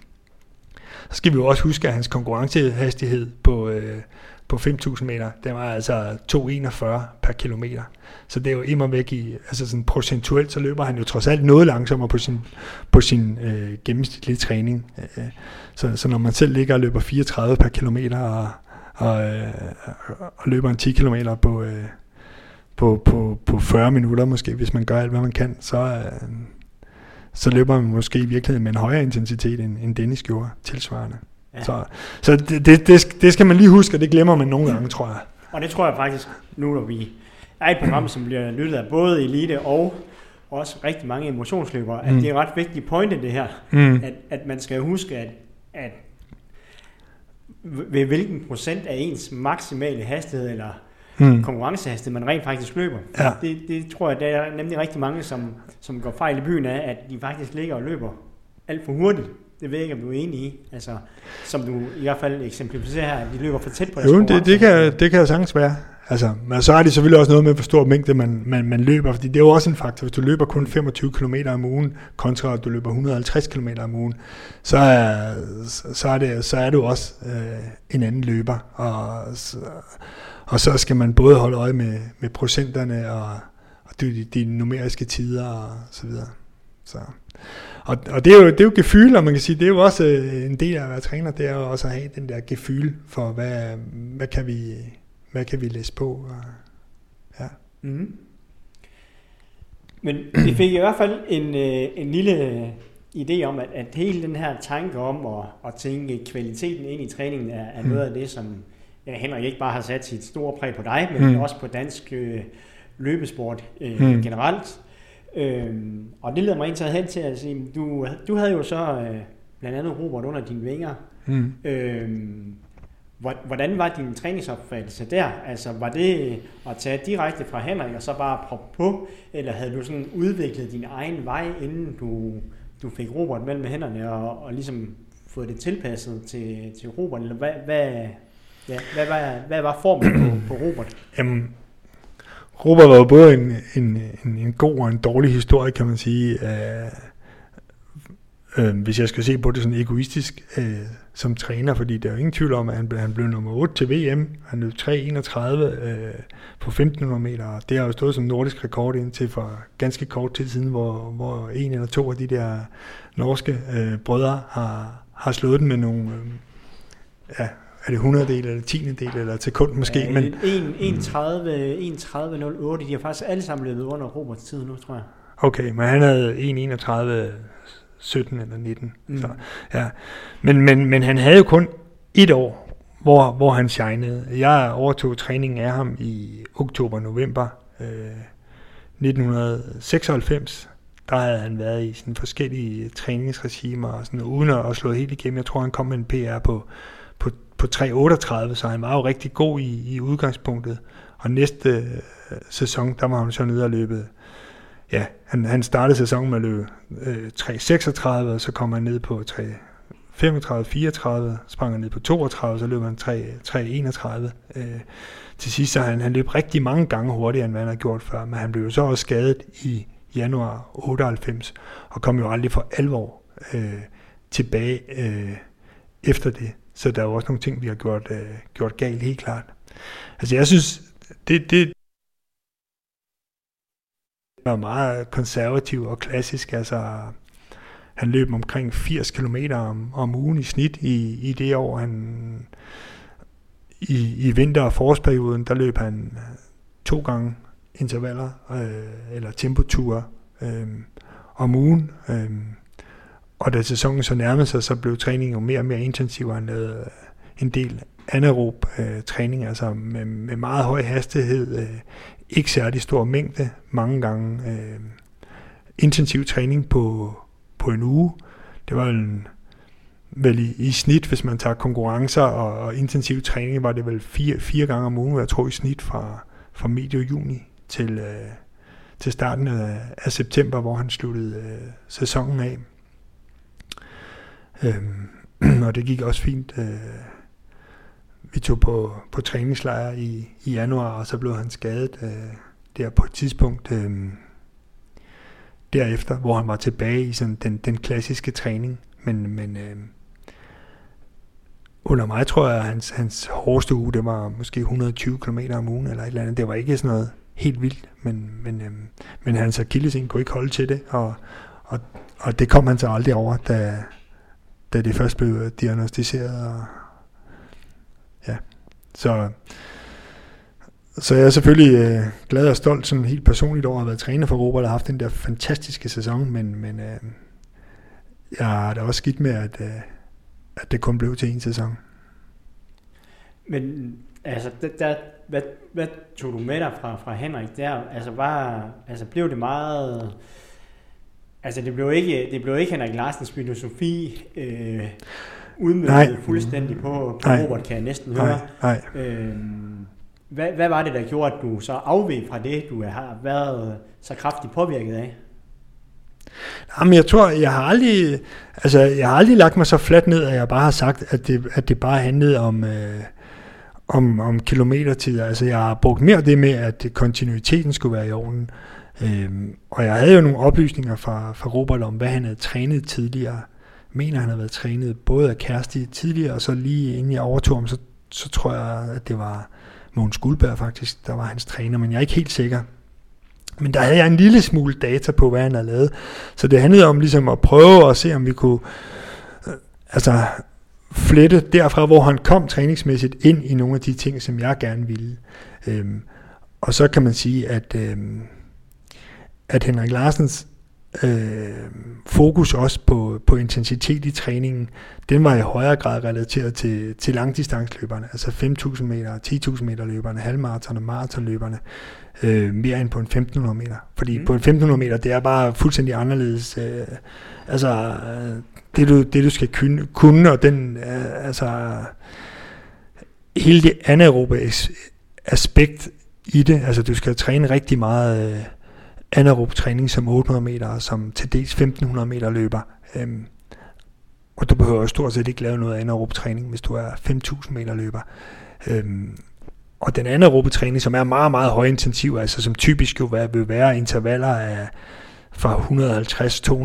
Så skal vi jo også huske, at hans konkurrencehastighed på, øh, på 5.000 meter, den var altså 2,41 per kilometer. Så det er jo immer væk i, altså sådan procentuelt, så løber han jo trods alt noget langsommere på sin, på sin øh, gennemsnitlige træning. Øh, øh så, så når man selv ligger og løber 34 per kilometer, og, og, øh, og løber en 10 kilometer på, øh, på, på, på 40 minutter måske, hvis man gør alt, hvad man kan, så, øh, så løber man måske i virkeligheden med en højere intensitet, end, end Dennis gjorde tilsvarende. Ja. Så, så det, det, det, det skal man lige huske, og det glemmer man nogle gange, tror jeg. Og det tror jeg faktisk, nu når vi er et program, som bliver lyttet af både elite og også rigtig mange emotionsløbere, at mm. det er ret vigtigt pointe det her, mm. at, at man skal huske, at, at ved hvilken procent af ens maksimale hastighed eller mm. konkurrencehastighed, man rent faktisk løber. Ja. Det, det tror jeg, der er nemlig rigtig mange, som, som går fejl i byen af, at de faktisk ligger og løber alt for hurtigt. Det ved jeg ikke, om du er enig i. Altså, som du i hvert fald eksemplificerer her, at de løber for tæt på deres Jo, det, det, kan, det kan sagtens være. Altså, men så er det selvfølgelig også noget med, hvor stor mængde man, man, man løber, fordi det er jo også en faktor. Hvis du løber kun 25 km om ugen, kontra at du løber 150 km om ugen, så er, så er, det, så er du også øh, en anden løber. Og, og så skal man både holde øje med, med procenterne og, og de, de numeriske tider og så videre. Så. Og, og det er jo, det er jo gefyl, og man kan sige, det er jo også øh, en del af at være træner, det er jo også at have den der gefyl for, hvad, hvad, kan, vi, hvad kan vi læse på. Og, ja. Mm. Men vi fik i hvert fald en, øh, en lille idé om, at, at hele den her tanke om at, at tænke kvaliteten ind i træningen er, er mm. noget af det, som ja, Henrik ikke bare har sat sit store præg på dig, men mm. også på dansk øh, løbesport øh, mm. generelt. Øhm, og det leder mig ind hen til at sige, du, du havde jo så øh, blandt andet Robert under dine vinger. Mm. Øhm, hvordan var din træningsopfattelse der? Altså var det at tage direkte fra Henrik og så bare proppe på, eller havde du sådan udviklet din egen vej, inden du, du fik Robert mellem hænderne og, og ligesom fået det tilpasset til, til Robert? Eller hvad, hvad, ja, hvad, hvad, hvad var formen på, på Robert? Jamen, Robert var jo både en, en, en, en god og en dårlig historie, kan man sige. Øh, øh, hvis jeg skal se på det sådan egoistisk øh, som træner, fordi der er jo ingen tvivl om, at han, han blev nummer 8 til VM. Han løb 3.31 øh, på 1500 meter, og det har jo stået som nordisk rekord indtil for ganske kort tid siden, hvor, hvor en eller to af de der norske øh, brødre har, har slået den med nogle Øh, ja, er det 100 del eller 10 del eller sekund måske. Ja, men 1.30.08, de har faktisk alle sammen løbet under Roberts tid nu, tror jeg. Okay, men han havde 1.31 17 eller 19. Mm. Så, ja. men, men, men han havde jo kun et år, hvor, hvor han shinede. Jeg overtog træningen af ham i oktober-november øh, 1996. Der havde han været i sådan forskellige træningsregimer, og sådan, uden at, at slå helt igennem. Jeg tror, han kom med en PR på, på, på 3.38, så han var jo rigtig god i, i udgangspunktet. Og næste øh, sæson, der var han så nede og løbet. Ja, han, han startede sæsonen med at løbe øh, 3.36, og så kom han ned på 3, 35, 34, sprang han ned på 32, så løb han 3, 3 31. Øh, til sidst så han, han løb rigtig mange gange hurtigere, end hvad han havde gjort før, men han blev jo så også skadet i januar 98, og kom jo aldrig for alvor øh, tilbage øh, efter det. Så der er jo også nogle ting, vi har gjort, øh, gjort galt, helt klart. Altså jeg synes, det, det var meget konservativ og klassisk. Altså, han løb omkring 80 km om, om ugen i snit i, i det år. Han, i, I vinter- og forårsperioden, der løb han øh, to gange intervaller øh, eller tempoture øh, om ugen. Øh, og da sæsonen så nærmede sig, så blev træningen jo mere og mere intensiv. Han lavede øh, en del anaerob øh, træning, altså med, med meget høj hastighed, øh, ikke særlig stor mængde, mange gange øh, intensiv træning på, på en uge. Det var en, vel i, i snit, hvis man tager konkurrencer og, og intensiv træning, var det vel fire, fire gange om ugen, jeg tror i snit fra, fra medio juni til, øh, til starten af, af september, hvor han sluttede øh, sæsonen af. Øhm, og det gik også fint. Øh, vi tog på, på træningslejr i, i januar, og så blev han skadet øh, der på et tidspunkt øh, derefter, hvor han var tilbage i sådan den, den klassiske træning. Men, men øh, under mig tror jeg, at hans, hans hårdeste uge, det var måske 120 km om ugen eller et eller andet. Det var ikke sådan noget helt vildt, men, men, øh, men hans akillesen kunne ikke holde til det, og, og, og det kom han så aldrig over, da, da det først blev øh, diagnostiseret. Og, ja, så, så jeg er selvfølgelig øh, glad og stolt sådan helt personligt over at have været træner for Robert og haft den der fantastiske sæson, men, men øh, jeg har da også skidt med, at, øh, at det kun blev til en sæson. Men altså, der, der, hvad, hvad tog du med dig fra, fra Henrik der? Altså, var, altså blev det meget... Altså, det blev ikke, det blev ikke Henrik Larsens filosofi øh, udmøntet fuldstændig på, på Robert, kan jeg næsten høre. Nej, nej. Øh, hvad, hvad var det, der gjorde, at du så afveg fra det, du har været så kraftigt påvirket af? Jamen, jeg tror, jeg har aldrig, altså, jeg har aldrig lagt mig så fladt ned, at jeg bare har sagt, at det, at det bare handlede om, øh, om, om kilometertid. Altså, jeg har brugt mere det med, at kontinuiteten skulle være i orden. Øhm, og jeg havde jo nogle oplysninger fra, fra Robert om, hvad han havde trænet tidligere. Jeg mener, han havde været trænet både af Kærsti tidligere, og så lige inden jeg overtog ham, så, så tror jeg, at det var Mogens Guldberg faktisk, der var hans træner, men jeg er ikke helt sikker. Men der havde jeg en lille smule data på, hvad han havde lavet. Så det handlede om ligesom at prøve at se, om vi kunne øh, altså, flette derfra, hvor han kom træningsmæssigt, ind i nogle af de ting, som jeg gerne ville. Øhm, og så kan man sige, at, øhm, at Henrik Larsens øh, fokus også på, på intensitet i træningen, den var i højere grad relateret til, til langdistansløberne, altså 5.000 meter, 10.000 meter løberne, halvmarathon og maratonløberne, øh, mere end på en 1.500 meter. Fordi mm. på en 1.500 meter, det er bare fuldstændig anderledes. Øh, altså, øh, det du, det du skal kunne, kunne og den, øh, altså, hele det anaerobe aspekt i det, altså du skal træne rigtig meget øh, anaerob træning som 800 meter, som til dels 1500 meter løber. Øhm, og du behøver jo stort set ikke lave noget anaerob træning, hvis du er 5000 meter løber. Øhm, og den anaerobe træning, som er meget, meget højintensiv, altså som typisk jo vil være intervaller af fra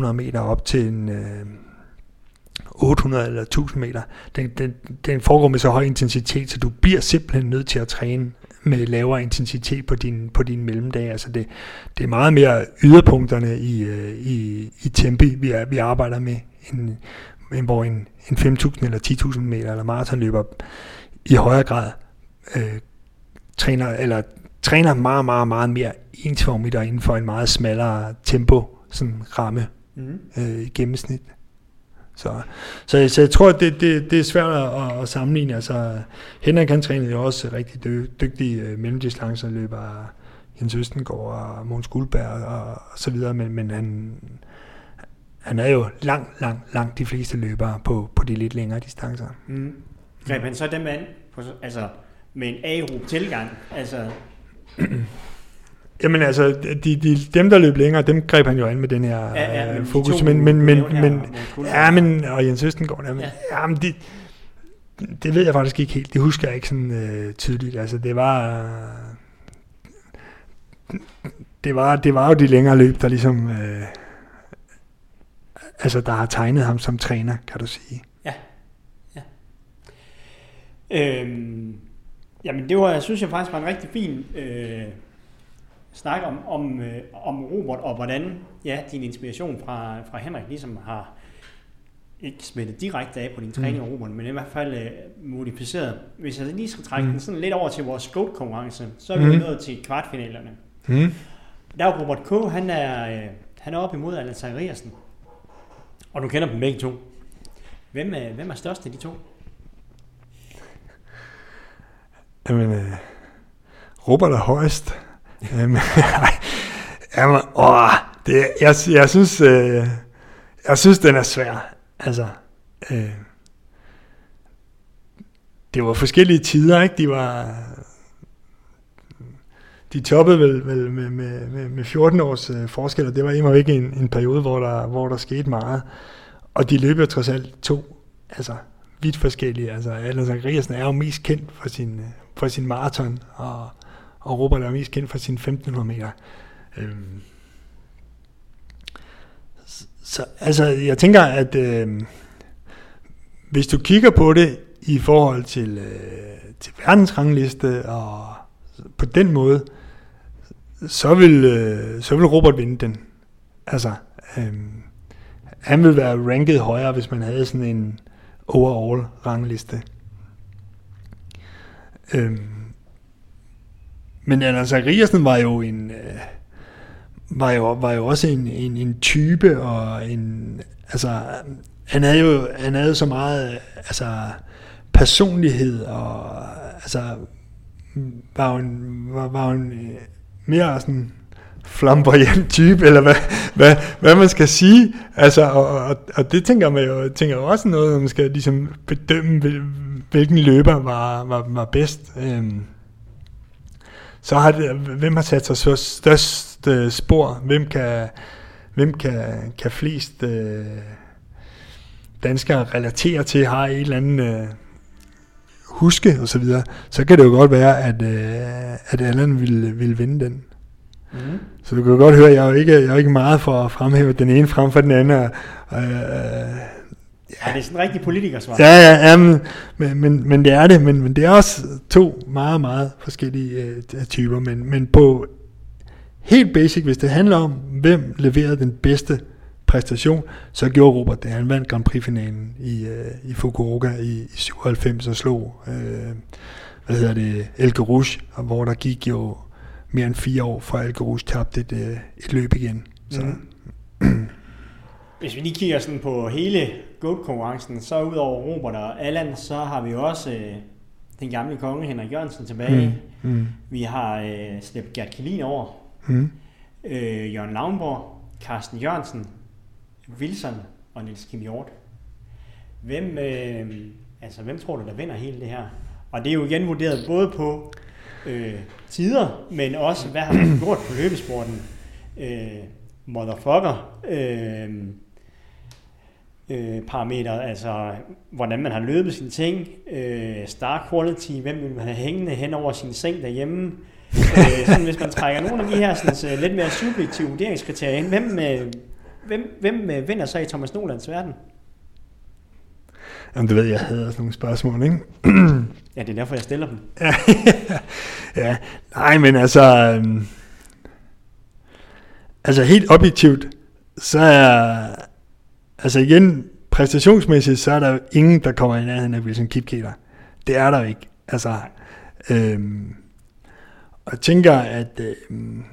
150-200 meter op til en øh, 800 eller 1000 meter, den, den, den foregår med så høj intensitet, så du bliver simpelthen nødt til at træne med lavere intensitet på din, på din mellemdag. Altså det, det er meget mere yderpunkterne i, øh, i, i tempi, vi, er, vi arbejder med, end, end hvor en, en 5.000 eller 10.000 meter eller maratonløber i højere grad øh, træner, eller træner meget, meget, meget mere ensformigt inden for en meget smallere tempo, sådan ramme mm. øh, i gennemsnit. Så, så, så jeg tror, at det, det, det er svært at, at sammenligne. Altså, Henrik han trænede jo også rigtig dy, dygtige øh, mellemdistancerløbere, Jens Østengård og Måns Guldberg og, og så videre, men, men han, han er jo langt, langt, langt de fleste løbere på, på de lidt længere distancer. Mm. Greb han så dem an på, altså, med en A-gruppe tilgang? Altså... Jamen altså, de, de, dem der løb længere, dem greb han jo an med den her ja, ja, men fokus. De men, men, men, men, ja, men, og Jens Østengård, ja, men, ja. ja men det, det ved jeg faktisk ikke helt. Det husker jeg ikke sådan øh, tydeligt. Altså, det var... det var, det var jo de længere løb, der ligesom... Øh, altså, der har tegnet ham som træner, kan du sige. Ja. ja. Øhm, jamen, det var, jeg synes jeg faktisk var en rigtig fin... Øh, snakke om, om, øh, om Robert, og hvordan ja, din inspiration fra, fra Henrik ligesom har ikke smittet direkte af på din træning mm. Robert, men i hvert fald øh, modificeret. Hvis jeg lige skal trække mm. den sådan lidt over til vores goat-konkurrence, så er vi mm. nået til kvartfinalerne. Mm. Der er Robert K., han er, øh, han er oppe imod Allan Zachariasen. Og du kender dem begge to. Hvem er, hvem er størst af de to? Jamen, øh, Robert er højst. Øhm, jamen, åh, det, jeg, jeg, synes, øh, jeg synes, den er svær. Altså, øh, det var forskellige tider, ikke? De var, de toppede vel, vel med, med, med, med 14 års øh, forskel, og det var imod ikke en, en periode, hvor der, hvor der skete meget. Og de løb jo trods alt to, altså vidt forskellige. Altså, Allan Zachariasen er jo mest kendt for sin, øh, for sin maraton, og og Robert er mest kendt for sin 1500 meter. Øhm, så altså, jeg tænker, at øh, hvis du kigger på det i forhold til, øh, til verdensrangliste og på den måde, så vil, øh, så vil Robert vinde den. Altså, øh, han vil være ranket højere, hvis man havde sådan en overall rangliste. Øh, men Anders Zachariasen var jo en... Øh, var jo, var jo også en, en, en type, og en, altså, han havde jo, han havde så meget, altså, personlighed, og, altså, var jo en, var, var jo en øh, mere sådan flamboyant type, eller hvad, hvad, hvad man skal sige. Altså, og, og, og det tænker man jo, tænker jo også noget, når man skal ligesom bedømme, hvilken løber var, var, var bedst. Øhm, så har det, hvem har sat sig så størst øh, spor? Hvem kan, hvem kan, kan flest øh, danskere relatere til, har et eller andet øh, huske og så videre, så kan det jo godt være, at, øh, at Allan vil, vil vinde den. Mm. Så du kan godt høre, at jeg er jo ikke, jeg er ikke meget for at fremhæve den ene frem for den anden. Og, øh, Ja, det er sådan en rigtig politikersvar. Ja, ja, ja men, men, men, det er det, men, men det er også to meget, meget forskellige uh, typer, men, men på helt basic, hvis det handler om, hvem leverede den bedste præstation, så gjorde Robert det. Han vandt Grand Prix-finalen i, uh, i Fukuoka i, i 97 og slog, uh, hvad hedder det, El Rouge, hvor der gik jo mere end fire år, fra El Rouge tabte et, et løb igen. Så, mm. Hvis vi lige kigger sådan på hele GOAT-konkurrencen, så udover Robert og Allan, så har vi også øh, den gamle konge Henrik Jørgensen tilbage. Mm. Mm. Vi har øh, slæbt Gert Kalin over. Mm. Øh, Jørgen Lavnborg, Carsten Jørgensen, Wilson og Niels Kim Hjort. Hvem, øh, altså, hvem tror du, der vinder hele det her? Og det er jo igen vurderet både på øh, tider, men også, hvad har man gjort på løbesporten? Øh, motherfucker. Øh, øh, parametre, altså hvordan man har løbet sine ting, øh, star quality, hvem vil man have hængende hen over sin seng derhjemme, øh, sådan, hvis man trækker nogle af de her sådan, så lidt mere subjektive vurderingskriterier ind, hvem, øh, hvem, hvem øh, vinder så i Thomas Nolands verden? Jamen, du ved, jeg havde sådan nogle spørgsmål, ikke? ja, det er derfor, jeg stiller dem. ja, ja, nej, men altså... Um, altså helt objektivt, så er altså igen, præstationsmæssigt, så er der ingen, der kommer i nærheden af Wilson Kipketer. Det er der ikke. Altså, øhm, og jeg tænker, at øhm,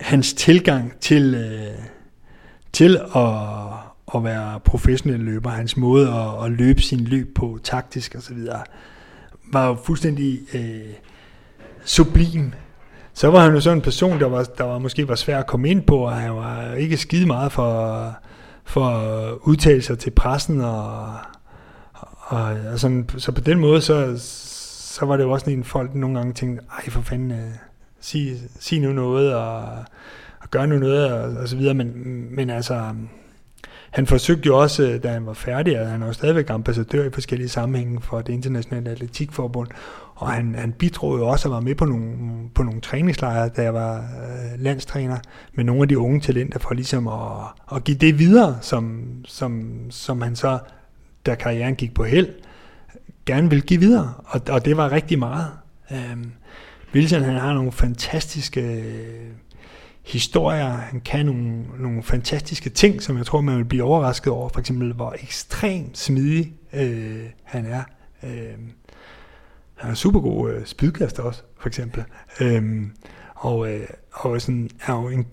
hans tilgang til, øh, til at, at være professionel løber, hans måde at, at løbe sin løb på, taktisk osv., var jo fuldstændig øh, sublim. Så var han jo sådan en person, der, var, der var måske var svær at komme ind på, og han var ikke skide meget for, for at udtale sig til pressen, og, og, og sådan, så på den måde, så, så var det jo også en folk nogle gange tænkte, ej for fanden, øh, sig, sig nu noget, og, og gør nu noget, og, og så videre, men, men altså, han forsøgte jo også, øh, da han var færdig, at han var stadigvæk ambassadør i forskellige sammenhænge for det internationale atletikforbund, og han, han bidrog jo også at være med på nogle, på nogle træningslejre, da jeg var øh, landstræner, med nogle af de unge talenter, for ligesom at, at give det videre, som, som, som han så, da karrieren gik på held, gerne vil give videre, og, og det var rigtig meget. Øhm, Wilson han har nogle fantastiske øh, historier, han kan nogle, nogle fantastiske ting, som jeg tror, man vil blive overrasket over, for eksempel hvor ekstremt smidig øh, han er. Øh, han er super god øh, spydkaster også, for eksempel. Øhm, og, øh, og sådan, er jo en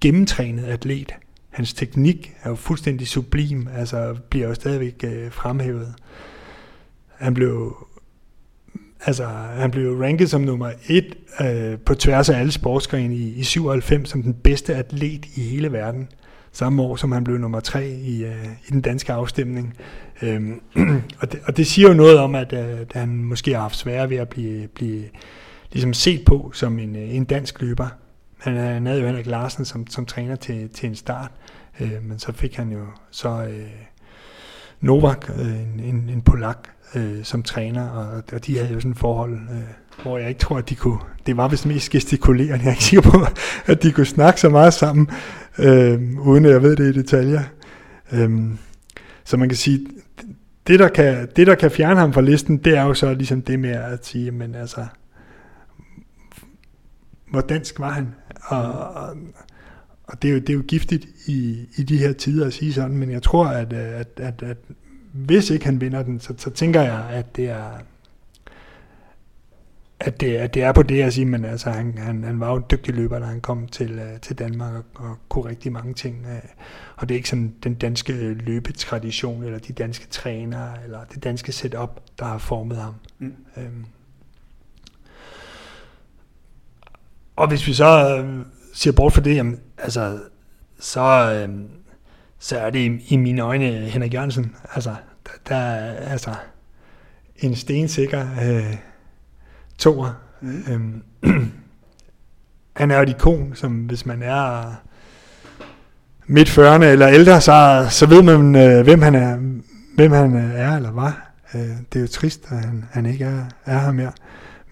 gennemtrænet atlet. Hans teknik er jo fuldstændig sublim, altså bliver jo stadigvæk øh, fremhævet. Han blev altså, han blev ranket som nummer et øh, på tværs af alle sportsgrene i, i 97 som den bedste atlet i hele verden. Samme år, som han blev nummer tre i, øh, i den danske afstemning. Øhm, og, det, og det siger jo noget om, at, øh, at han måske har haft svære ved at blive, blive ligesom set på som en, øh, en dansk løber. Han, øh, han havde jo Henrik Larsen som, som træner til, til en start, øh, men så fik han jo så øh, Novak, øh, en, en, en polak, øh, som træner, og, og de havde jo sådan et forhold, øh, hvor jeg ikke tror, at de kunne, det var vist mest gestikulerende, jeg er ikke sikker på, at de kunne snakke så meget sammen, øh, uden at jeg ved det i detaljer. Øh, så man kan sige, det der kan, det der kan fjerne ham fra listen, det er jo så ligesom det med at sige, men altså, hvor dansk var han? Og, og, og det, er jo, det er jo giftigt i, i de her tider at sige sådan, men jeg tror, at, øh, at, at, at hvis ikke han vinder den, så, så tænker jeg, at det er at det, at det er på det at sige, men altså, han, han, han var jo en dygtig løber, da han kom til, uh, til Danmark og, og kunne rigtig mange ting. Uh, og det er ikke sådan den danske løbetradition, eller de danske trænere, eller det danske setup, der har formet ham. Mm. Um, og hvis vi så uh, siger bort for det, jamen, altså, så, uh, så er det i, i mine øjne Henrik Jørgensen. Altså, der, der er altså en stensikker øh, toer. Mm. Øhm, han er jo et ikon, som hvis man er midt 40'erne eller ældre, så, så ved man, øh, hvem han er, hvem han er eller var. Øh, det er jo trist, at han, han ikke er, er her mere.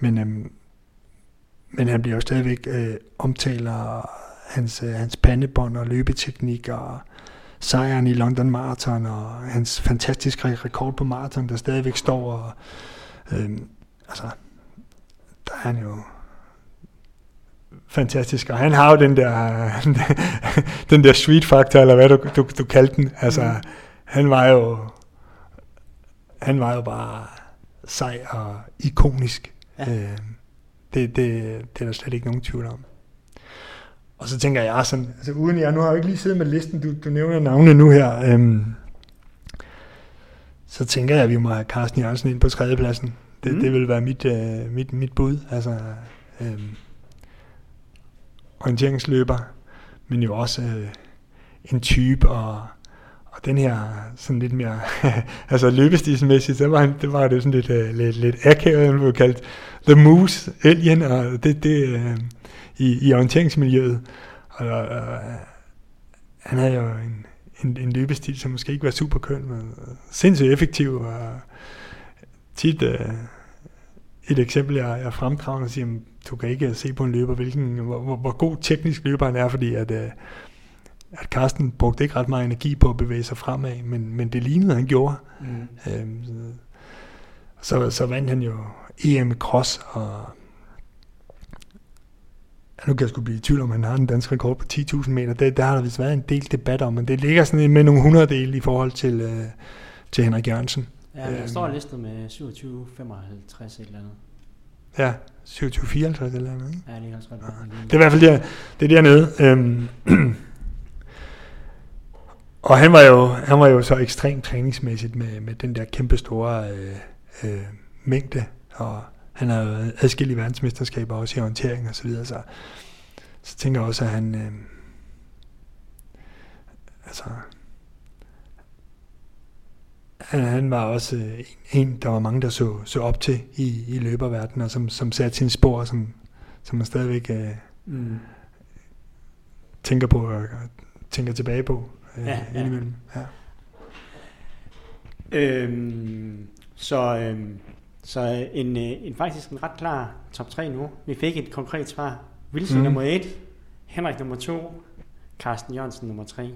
Men, øh, men han bliver jo stadigvæk øh, omtalt, og hans, øh, hans pandebånd og løbeteknik og sejren i London Marathon og hans fantastiske rekord på maraton, der stadigvæk står. Og, øh, altså, der er han jo fantastisk, og han har jo den der, den der street factor, eller hvad du, du, du kaldte den. Altså, mm. han var jo, han var jo bare sej og ikonisk. Ja. Øh, det, det, det er der slet ikke nogen tvivl om. Og så tænker jeg sådan, altså uden jeg, nu har jeg ikke lige siddet med listen, du, du nævner navnene nu her, øhm, så tænker jeg, at vi må have Carsten Jørgensen ind på tredjepladsen. Det, mm. det vil være mit, øh, mit, mit bud. Altså, øhm, orienteringsløber, men jo også øh, en type, og, og den her sådan lidt mere, altså løbestilsmæssigt, så var, han, det var det sådan lidt, øh, lidt, lidt akavet, han blev kaldt The Moose Alien, og det, det, øh, i, i orienteringsmiljøet. Og, og, han havde jo en, en, en løbestil, som måske ikke var super køn, men sindssygt effektiv. Og tit uh, et eksempel, jeg, jeg fremdrager og siger, du kan ikke se på en løber, hvilken, hvor, hvor, hvor god teknisk løber han er, fordi at, uh, at Carsten brugte ikke ret meget energi på at bevæge sig fremad, men, men det lignede, han gjorde. Mm. Øhm, så, så vandt han jo EM Cross, og nu kan jeg sgu blive i tvivl om, han har en dansk rekord på 10.000 meter. Det, der har der vist været en del debat om, men det ligger sådan med nogle 100 dele i forhold til, øh, til Henrik Jørgensen. Ja, øhm, står listet med 27-55 et eller andet. Ja, 27-54 eller andet. Ikke? Ja, lige også godt. Ja. Det er i hvert fald der, det er dernede. Øhm, og han var jo, han var jo så ekstremt træningsmæssigt med, med den der kæmpe store øh, øh, mængde, og han har jo adskillige verdensmesterskaber også i orientering og så videre, så, så tænker jeg også, at han, øh, altså, han, han var også øh, en, der var mange, der så, så op til i, i løberverdenen, og som, som satte sin spor, som, som man stadigvæk øh, mm. tænker på og tænker tilbage på øh, ja, ja. indimellem. Ja. Øhm, så, øhm, så en, øh, en faktisk en ret klar top 3 nu. Vi fik et konkret svar. Wilson mm. nummer 1, Henrik nummer 2, Carsten Jørgensen nummer 3.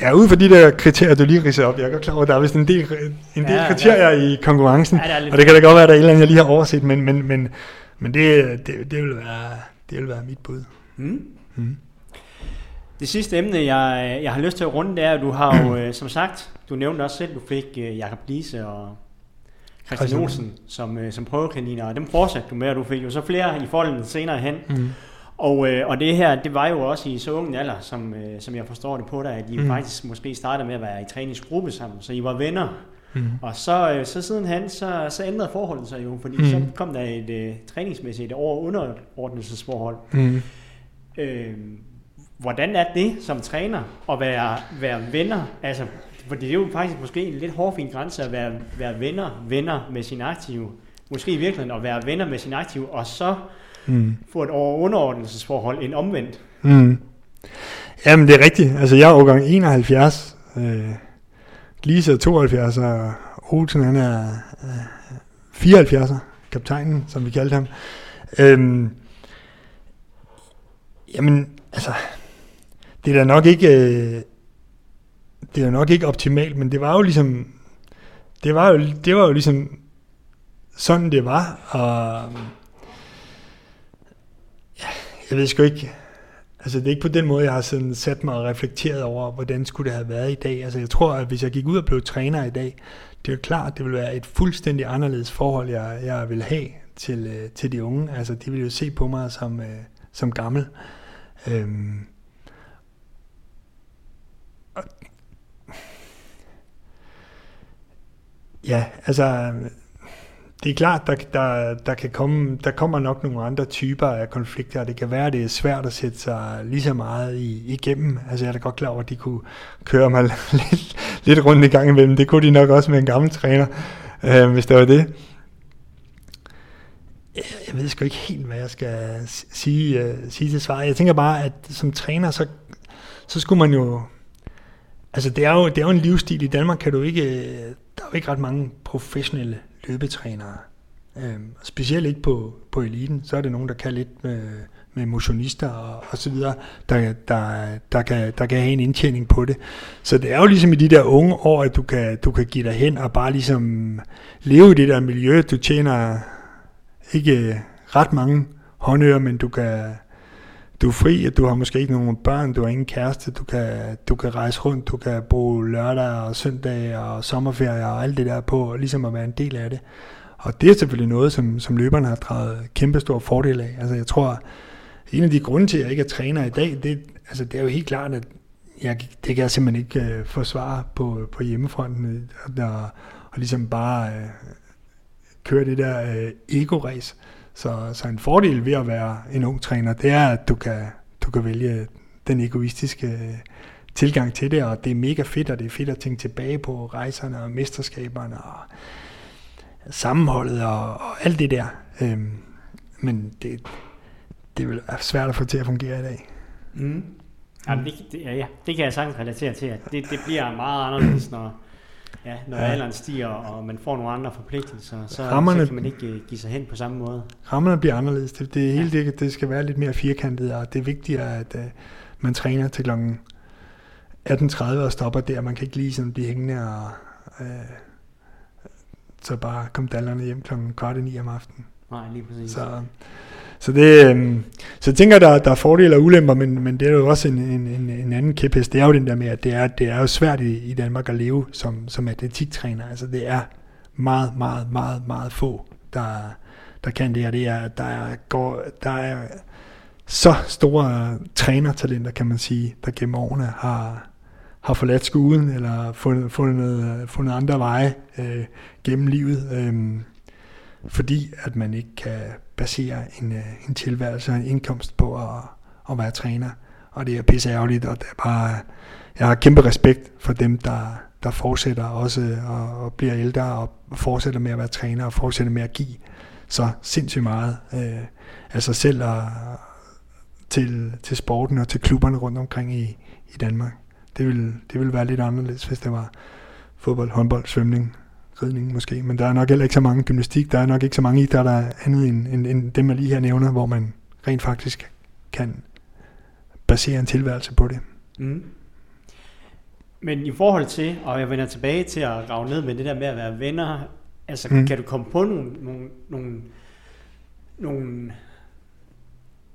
Ja, ud fra de der kriterier, du lige ridser op, jeg er godt klar over, at der er vist en del, en del ja, kriterier ja. i konkurrencen, ja, og det kan da godt være, at der er et eller andet, jeg lige har overset, men, men, men, men det, det, det, vil være, det vil være mit bud. Mm. Mm. Det sidste emne, jeg, jeg har lyst til at runde, det er, at du har jo, øh, som sagt, du nævnte også selv, du fik uh, Jakob Lise og Christian Olsen som, uh, som prøvekaniner, og dem fortsatte du med, og du fik jo så flere i folden senere hen. Mm. Og, øh, og det her, det var jo også i så ung alder, som, øh, som jeg forstår det på dig, at I mm. faktisk måske startede med at være i træningsgruppe sammen, så I var venner. Mm. Og så, øh, så siden han, så, så ændrede forholdet sig jo, fordi mm. så kom der et øh, træningsmæssigt over underordnelsesforhold. Mm. Øh, hvordan er det som træner at være, være venner? Altså, for det er jo faktisk måske en lidt hårfin grænse at være, være venner, venner med sin aktive. Måske i virkeligheden at være venner med sin aktive, og så mm. få et underordnelsesforhold end omvendt. Mm. Jamen, det er rigtigt. Altså, jeg er årgang 71. Øh, Lise er 72, og Olsen han er øh, 74'er, kaptajnen, som vi kaldte ham. Øhm, jamen, altså, det er da nok ikke, øh, det er nok ikke optimalt, men det var jo ligesom, det var jo, det var jo ligesom sådan det var, og jeg ved sgu ikke, altså det er ikke på den måde, jeg har sådan sat mig og reflekteret over, hvordan skulle det have været i dag. Altså jeg tror, at hvis jeg gik ud og blev træner i dag, det er jo klart, det vil være et fuldstændig anderledes forhold, jeg, jeg vil have til, øh, til de unge. Altså de vil jo se på mig som, øh, som gammel. Øhm, ja, altså det er klart, der, der, der, kan komme, der kommer nok nogle andre typer af konflikter, og det kan være, at det er svært at sætte sig lige så meget i, igennem. Altså jeg er da godt klar over, at de kunne køre mig lidt, lidt rundt i gang imellem. Det kunne de nok også med en gammel træner, øh, hvis det var det. Jeg ved sgu ikke helt, hvad jeg skal sige, uh, sige til svar. Jeg tænker bare, at som træner, så, så skulle man jo... Altså det er, jo, det er jo en livsstil. I Danmark kan du ikke... Øh, der er jo ikke ret mange professionelle løbetrænere. Øhm, specielt ikke på, på eliten, så er det nogen, der kan lidt med, med motionister og, og så videre, der, der, der, kan, der kan have en indtjening på det. Så det er jo ligesom i de der unge år, at du kan, du kan give dig hen og bare ligesom leve i det der miljø. Du tjener ikke ret mange håndører, men du kan, du er fri, at du har måske ikke nogen børn, du har ingen kæreste, du kan, du kan rejse rundt, du kan bruge lørdag og søndag og sommerferie og alt det der på, ligesom at være en del af det. Og det er selvfølgelig noget, som, som løberne har draget kæmpe stor fordel af. Altså jeg tror, en af de grunde til, at jeg ikke er træner i dag, det, altså det er jo helt klart, at jeg, det kan jeg simpelthen ikke øh, forsvare på, på hjemmefronten, og, og, og ligesom bare øh, køre det der øh, ego-race. Så, så en fordel ved at være en ung træner, det er, at du kan, du kan vælge den egoistiske øh, tilgang til det, og det er mega fedt, og det er fedt at tænke tilbage på rejserne og mesterskaberne og sammenholdet og, og alt det der. Øhm, men det, det vil være svært at få til at fungere i dag. Mm. Jamen, det, det, ja, det kan jeg sagtens relatere til, at det, det bliver meget anderledes, når, ja, når ja. alderen stiger, og man får nogle andre forpligtelser, så, rammerne, så kan man ikke øh, give sig hen på samme måde. Rammerne bliver anderledes. Det, det, hele ja. det, det skal være lidt mere firkantet, og det er vigtigere, at uh, man træner til kl. 18.30 og stopper der. Man kan ikke lige sådan blive hængende og uh, så bare komme dallerne hjem kl. kvart i ni om aftenen. Nej, lige præcis. Så, så, det, øh, så jeg tænker, der, der er fordele og ulemper, men, men det er jo også en, en, en, en anden kæphest. Det er jo den der med, at det er, det er jo svært i, i Danmark at leve som, som atletiktræner. Altså det er meget, meget, meget, meget få, der, der kan det, her. det er, der er, går, der er så store trænertalenter, kan man sige, der gennem årene har, har forladt skolen, eller fundet, fundet, fundet andre veje øh, gennem livet, øh, fordi at man ikke kan basere en, øh, en tilværelse og en indkomst på at, at være træner. Og det er pisse ærgerligt, og det er bare, jeg har kæmpe respekt for dem, der, der fortsætter også øh, og, og bliver ældre og fortsætter med at være træner og fortsætter med at give så sindssygt meget øh, af sig selv og, til, til sporten og til klubberne rundt omkring i, i Danmark. Det ville, det ville være lidt anderledes, hvis det var fodbold, håndbold, svømning, ridning måske. Men der er nok heller ikke så mange gymnastik, der er nok ikke så mange idrætter andet end, end, end dem, jeg lige her nævner, hvor man rent faktisk kan basere en tilværelse på det. Mm. Men i forhold til, og jeg vender tilbage til at grave ned med det der med at være venner, altså mm. kan du komme på nogle, nogle, nogle, nogle,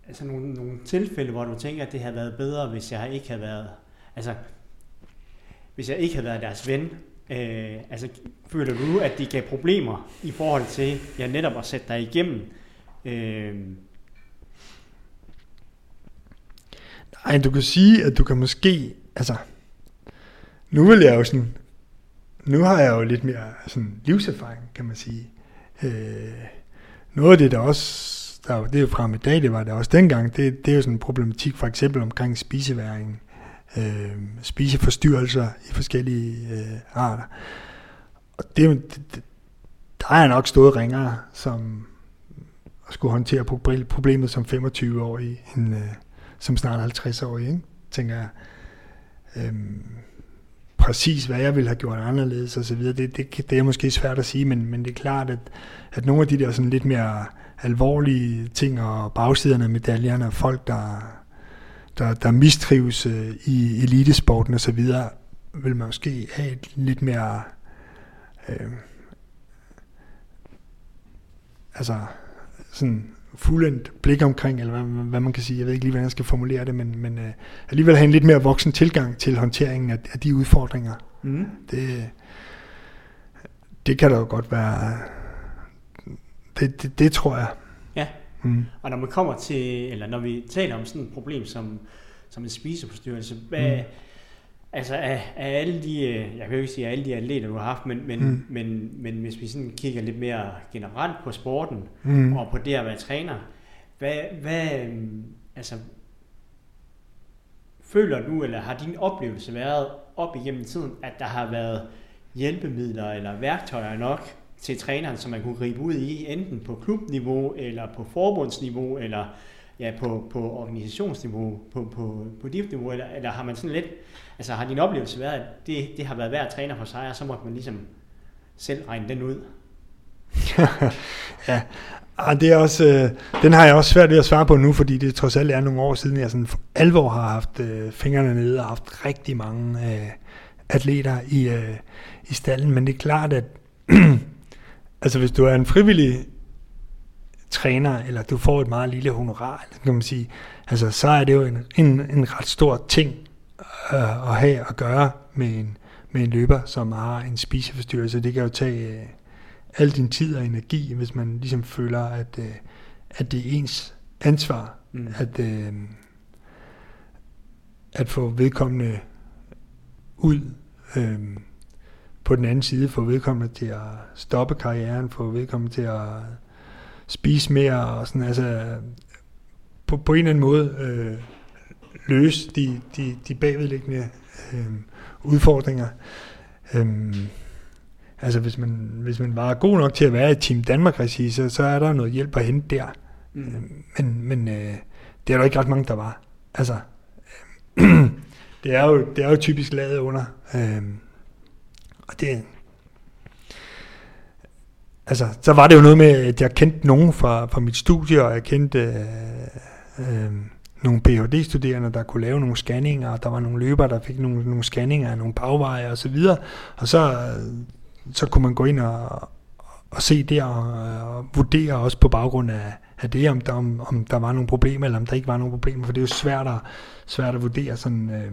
altså nogle, nogle tilfælde, hvor du tænker, at det havde været bedre, hvis jeg ikke havde været, altså hvis jeg ikke havde været deres ven, øh, altså føler du, at det gav problemer i forhold til, ja netop at sætte dig igennem, øh, Nej, du kan sige, at du kan måske, altså, nu vil jeg jo sådan, nu har jeg jo lidt mere sådan livserfaring, kan man sige. Øh, noget af det, der også, der, det er jo frem i dag, det var det også dengang, det, det er jo sådan en problematik for eksempel omkring spiseværingen øh, spiseforstyrrelser i forskellige øh, arter. Og det, det, der er nok stået ringere, som skulle håndtere problemet som 25-årig, end, øh, som snart 50-årig, ikke? tænker jeg. Øhm, præcis hvad jeg ville have gjort anderledes og så videre, det, det, det er måske svært at sige, men, men det er klart, at, at nogle af de der sådan lidt mere alvorlige ting og bagsiderne af medaljerne, folk der, der, der mistrives øh, i elitesporten og så videre, vil man måske have et lidt mere øh, altså sådan fuldendt blik omkring, eller hvad, hvad man kan sige, jeg ved ikke lige, hvordan jeg skal formulere det, men, men uh, alligevel have en lidt mere voksen tilgang til håndteringen af, af de udfordringer. Mm. Det, det kan da jo godt være, det, det, det tror jeg. Mm. og når man kommer til, eller når vi taler om sådan et problem som, som en spiseforstyrrelse, hvad, mm Altså af, af alle de, øh, jeg kan jo ikke sige af alle de atleter, du har haft, men, men, mm. men, men hvis vi sådan kigger lidt mere generelt på sporten, mm. og på det at være træner, hvad, hvad altså, føler du, eller har din oplevelse været op igennem tiden, at der har været hjælpemidler eller værktøjer nok til træneren, som man kunne gribe ud i, enten på klubniveau, eller på forbundsniveau, eller ja, på, på organisationsniveau, på, på, på dit niveau, eller, eller har man sådan lidt, altså har din oplevelse været, at det, det har været værd at træne for sig, og så måtte man ligesom selv regne den ud? ja, og det er også, øh, den har jeg også svært ved at svare på nu, fordi det trods alt er nogle år siden, jeg sådan for alvor har haft øh, fingrene nede og haft rigtig mange øh, atleter i, øh, i stallen. Men det er klart, at altså hvis du er en frivillig træner, eller du får et meget lille honorar, kan man sige, altså, så er det jo en, en, en ret stor ting øh, at have at gøre med en, med en løber, som har en spiseforstyrrelse. Det kan jo tage øh, al din tid og energi, hvis man ligesom føler, at, øh, at det er ens ansvar, mm. at, øh, at få vedkommende ud øh, på den anden side, få vedkommende til at stoppe karrieren, få vedkommende til at spise mere og sådan, altså på, på en eller anden måde øh, løse de, de, de bagvedliggende øh, udfordringer. Øh, altså hvis man, hvis man var god nok til at være i Team Danmark-regi, så, så er der noget hjælp at hente der. Mm. Øh, men men øh, det er der ikke ret mange, der var. Altså, øh, det, er jo, det er jo typisk lavet under. Øh, og det, altså, så var det jo noget med, at jeg kendte nogen fra, fra mit studie, og jeg kendte øh, øh, nogle Ph.D.-studerende, der kunne lave nogle scanninger, og der var nogle løbere, der fik nogle, nogle scanninger af nogle bagveje og så videre, og så, så kunne man gå ind og, og se det og, og vurdere også på baggrund af, af det, om der, om, om der var nogle problemer, eller om der ikke var nogle problemer, for det er jo svært at, svært at vurdere sådan, øh,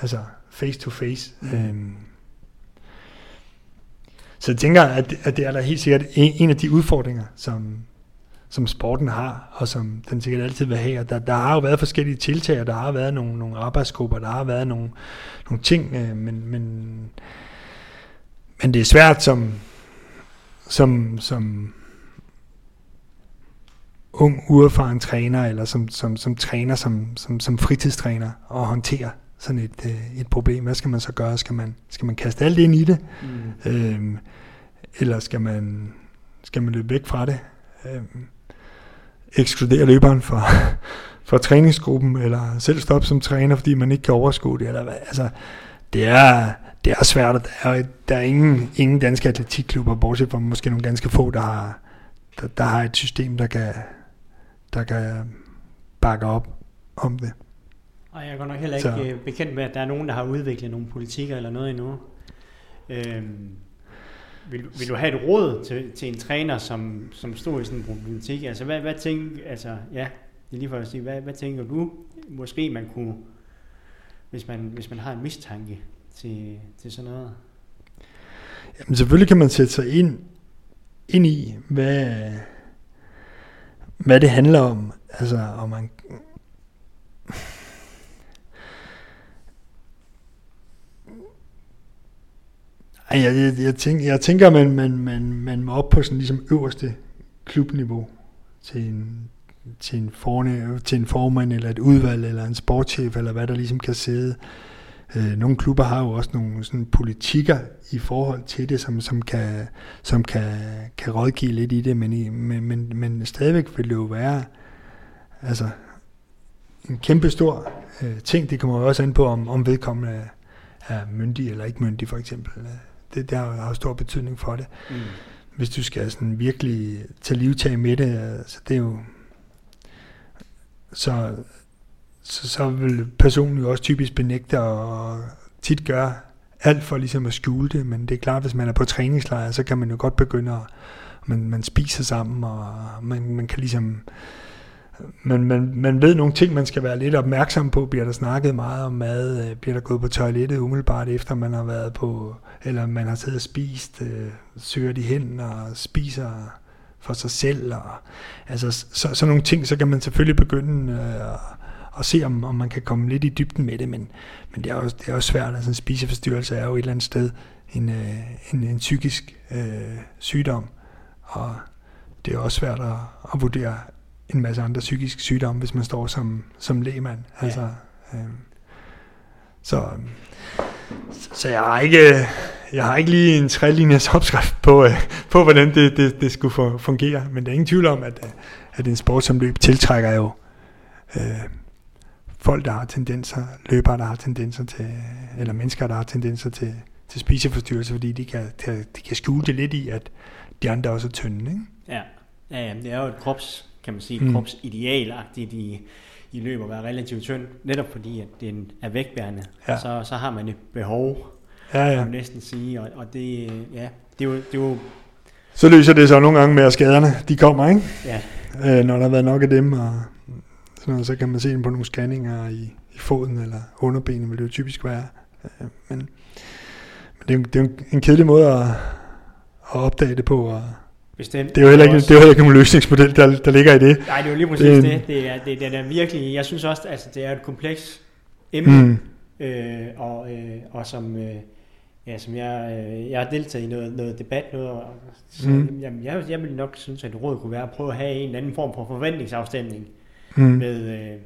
altså face to face. Øh, så jeg tænker, at, at det er der helt sikkert en, en af de udfordringer, som, som sporten har, og som den sikkert altid vil have. Og der, der har jo været forskellige tiltag, og der har været nogle, nogle arbejdsgrupper, der har været nogle, nogle ting, øh, men, men, men det er svært som, som, som ung, uerfaren træner, eller som, som, som træner, som, som, som fritidstræner, at håndtere sådan et, øh, et problem. Hvad skal man så gøre? Skal man, skal man kaste alt ind i det? Mm. Øhm, eller skal man, skal man løbe væk fra det? Øhm, ekskludere løberen fra, fra træningsgruppen, eller selv stoppe som træner, fordi man ikke kan overskue det, eller hvad? Altså, det er, det er svært, og der er, der er ingen, ingen danske atletikklubber, bortset fra måske nogle ganske få, der har, der, der har et system, der kan, der kan bakke op om det. Og jeg er godt nok heller ikke så. Øh, bekendt med, at der er nogen, der har udviklet nogle politikker eller noget endnu. Øhm, vil, vil du have et råd til, til en træner, som, som stod i sådan en problematik? Altså, hvad, hvad tænker, altså, ja, det er lige for at sige, hvad, hvad tænker du, måske man kunne, hvis man, hvis man har en mistanke til, til sådan noget? Jamen, selvfølgelig kan man sætte sig ind, ind i, hvad, hvad det handler om. Altså, om man, jeg, jeg, jeg, tænker, jeg tænker, man, man, man, man må op på sådan ligesom øverste klubniveau til en, til en, forne, til en formand, eller et udvalg, eller en sportschef, eller hvad der ligesom kan sidde. Øh, nogle klubber har jo også nogle sådan politikker i forhold til det, som, som, kan, som kan, kan rådgive lidt i det, men, men, men, men stadigvæk vil det jo være altså, en kæmpe stor øh, ting. Det kommer jo også an på, om, om vedkommende er myndig eller ikke myndig, for eksempel det, det har, har stor betydning for det. Mm. Hvis du skal sådan virkelig tage livtag med det, altså det er jo... Så, så, så vil personen jo også typisk benægte og tit gøre alt for ligesom at skjule det, men det er klart, hvis man er på træningslejr, så kan man jo godt begynde at man, man spiser sammen, og man, man kan ligesom man, man, man ved nogle ting, man skal være lidt opmærksom på. Bliver der snakket meget om mad? Øh, bliver der gået på toilettet umiddelbart efter man har været på, eller man har siddet og spist? Øh, søger de hen og spiser for sig selv? Og, altså, så, så nogle ting, så kan man selvfølgelig begynde øh, at, at se, om, om man kan komme lidt i dybden med det, men, men det, er jo, det er jo svært. Altså en spiseforstyrrelse er jo et eller andet sted en, øh, en, en psykisk øh, sygdom, og det er også svært at, at vurdere en masse andre psykiske sygdomme, hvis man står som, som lægemand. Ja. Altså, øh, så, så jeg har ikke, jeg har ikke lige en tre-linjes opskrift på, øh, på hvordan det, det, det skulle fungere, men der er ingen tvivl om, at, at en sport som løb tiltrækker jo øh, folk, der har tendenser, løbere, der har tendenser til, eller mennesker, der har tendenser til, til spiseforstyrrelse, fordi de kan, de kan skjule det lidt i, at de andre også er tynde. Ikke? Ja. ja, det er jo et krops kan man sige, mm. kropsidealagtigt i, i løb at være relativt tynd, netop fordi, at det er vægtbærende, ja. så, så har man et behov, ja, ja. kan man næsten sige, og, og det, ja, det er jo, det er jo så løser det så nogle gange med, at skaderne de kommer, ikke? Ja. Øh, når der har været nok af dem, og sådan noget, så kan man se dem på nogle scanninger i, i foden eller underbenet, vil det jo typisk være. Øh, men, men det, er, det er en kedelig måde at, at opdage det på, og Bestemt. Det er jo heller ikke, det er jo heller ikke en løsningsmodel, der, der ligger i det. Nej, det er jo lige præcis det. Det, det, er, det, det er virkelig, jeg synes også, altså, det er et kompleks emne, mm. øh, og, øh, og som, øh, ja, som jeg, øh, jeg har deltaget i noget, noget debat, noget, og, så, mm. jamen, jeg, jeg vil nok synes, at råd kunne være at prøve at have en eller anden form for forventningsafstemning mm. med, øh,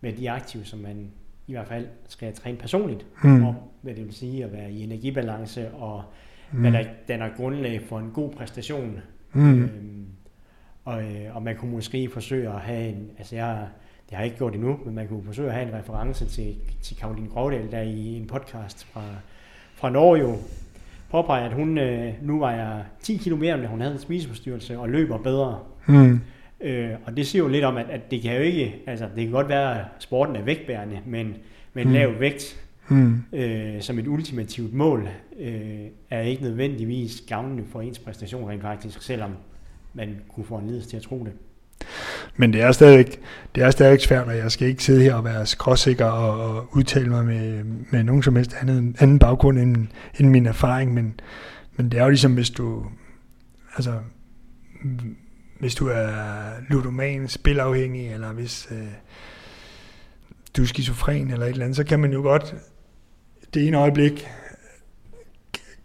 med de aktive, som man i hvert fald skal træne personligt, mm. om hvad det vil sige at være i energibalance og mm. hvad der danner grundlag for en god præstation. Mm. Øhm, og, øh, og man kunne måske forsøge at have en, altså jeg, det har jeg ikke gjort endnu, men man kunne forsøge at have en reference til, til Karoline Grovdal, der i en podcast fra, fra Norge jo påpeger, at hun øh, nu vejer 10 km end hun havde en spiseforstyrrelse, og løber bedre. Mm. Øh, og det siger jo lidt om, at, at det kan jo ikke, altså det kan godt være, at sporten er vægtbærende, men med en mm. lav vægt, mm. øh, som et ultimativt mål, øh, er ikke nødvendigvis gavnende for ens præstation rent faktisk, selvom man kunne få en ledelse til at tro det. Men det er stadigvæk, det er stadigvæk svært, og jeg skal ikke sidde her og være skråsikker og, og udtale mig med, med nogen som helst andet, anden baggrund end, end min erfaring, men, men det er jo ligesom, hvis du, altså, hvis du er ludoman, spilafhængig, eller hvis øh, du er skizofren eller et eller andet, så kan man jo godt det ene øjeblik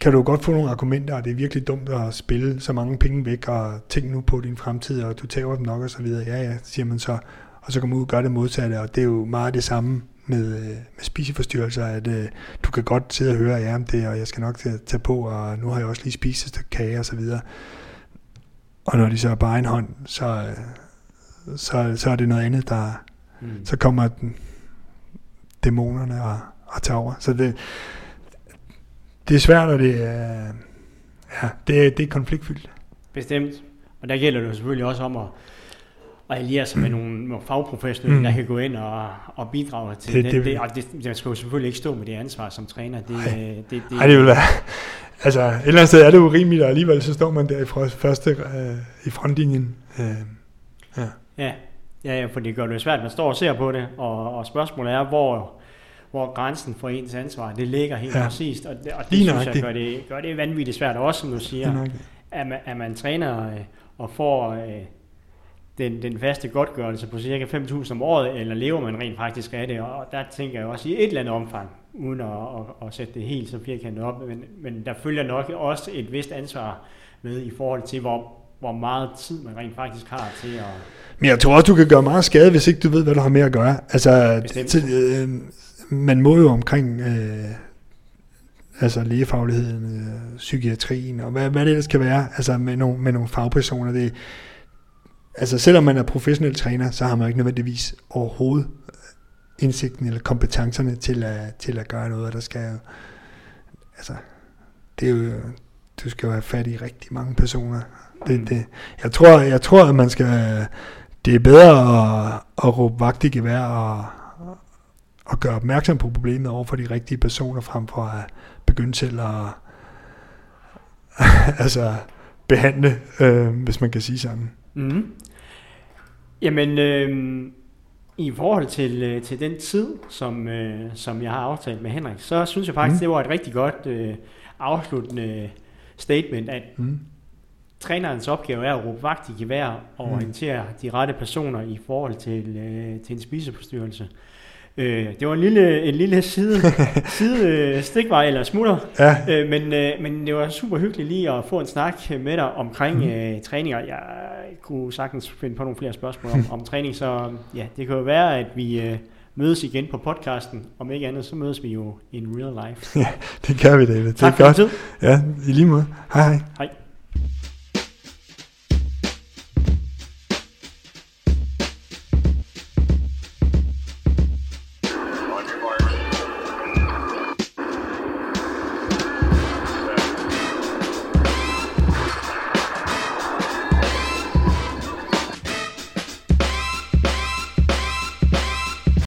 kan du godt få nogle argumenter, og det er virkelig dumt at spille så mange penge væk, og tænk nu på din fremtid, og du tager dem nok og så videre. Ja, ja, siger man så. Og så kommer ud og gør det modsatte, og det er jo meget det samme med, øh, med spiseforstyrrelser, at uh, du kan godt sidde og høre, ja, det, og jeg skal nok tage på, og nu har jeg også lige spist et stykke kage og så videre. Og når de så er bare en hånd, så, øh, så, så er det noget andet, der... Mm. Så kommer den, dæmonerne og, og tager over. Så det, det er svært, og det er, ja, det, er, det er konfliktfyldt. Bestemt. Og der gælder det jo selvfølgelig også om at, at alliere sig med nogle, nogle fagprofessionelle, mm. der kan gå ind og, og bidrage til det. Det, det, og det, man skal jo selvfølgelig ikke stå med det ansvar som træner. Det, Ej, det, det, Ej, det vil være... Altså, et eller andet sted er det urimeligt, og alligevel så står man der i første, øh, i frontlinjen. Øh, ja. ja. Ja, for det gør det svært, man står og ser på det, og, og spørgsmålet er, hvor, hvor grænsen for ens ansvar, det ligger helt ja. præcist, og det, og det synes jeg gør det, gør det vanvittigt svært, også som du siger, at man, at man træner øh, og får øh, den, den faste godtgørelse på cirka 5.000 om året, eller lever man rent faktisk af det, og der tænker jeg også i et eller andet omfang, uden at, at, at sætte det helt så firkantet op, men, men der følger nok også et vist ansvar med i forhold til, hvor, hvor meget tid man rent faktisk har til at... Men jeg tror også, du kan gøre meget skade, hvis ikke du ved, hvad du har med at gøre. Altså, til, øh, man må jo omkring øh, altså lægefagligheden, øh, psykiatrien og hvad, hvad det ellers kan være, altså med nogle, med nogle fagpersoner. Det, altså selvom man er professionel træner, så har man ikke nødvendigvis overhovedet indsigten eller kompetencerne til at, til at gøre noget, der skal altså, det er jo, du skal jo have fat i rigtig mange personer. Det, mm. det, jeg, tror, jeg tror, at man skal, det er bedre at, at råbe vagt i gevær og, at gøre opmærksom på problemet over for de rigtige personer, frem for at begynde til at altså, behandle, øh, hvis man kan sige sådan. Mm. Jamen, øh, i forhold til, øh, til den tid, som, øh, som jeg har aftalt med Henrik, så synes jeg faktisk, mm. det var et rigtig godt øh, afsluttende statement, at mm. trænerens opgave er at råbe vagt i gevær og mm. orientere de rette personer i forhold til, øh, til en spiseforstyrrelse. Øh, det var en lille, en lille side, side øh, stikvej eller smutter, ja. øh, men, øh, men det var super hyggeligt lige at få en snak med dig omkring mm. øh, træning, og jeg kunne sagtens finde på nogle flere spørgsmål om, om træning, så ja, det kan jo være, at vi øh, mødes igen på podcasten. Om ikke andet, så mødes vi jo in real life. Ja, det gør vi, David. Det tak er for godt. Tid. Ja, i lige måde. Hej hej. Hej.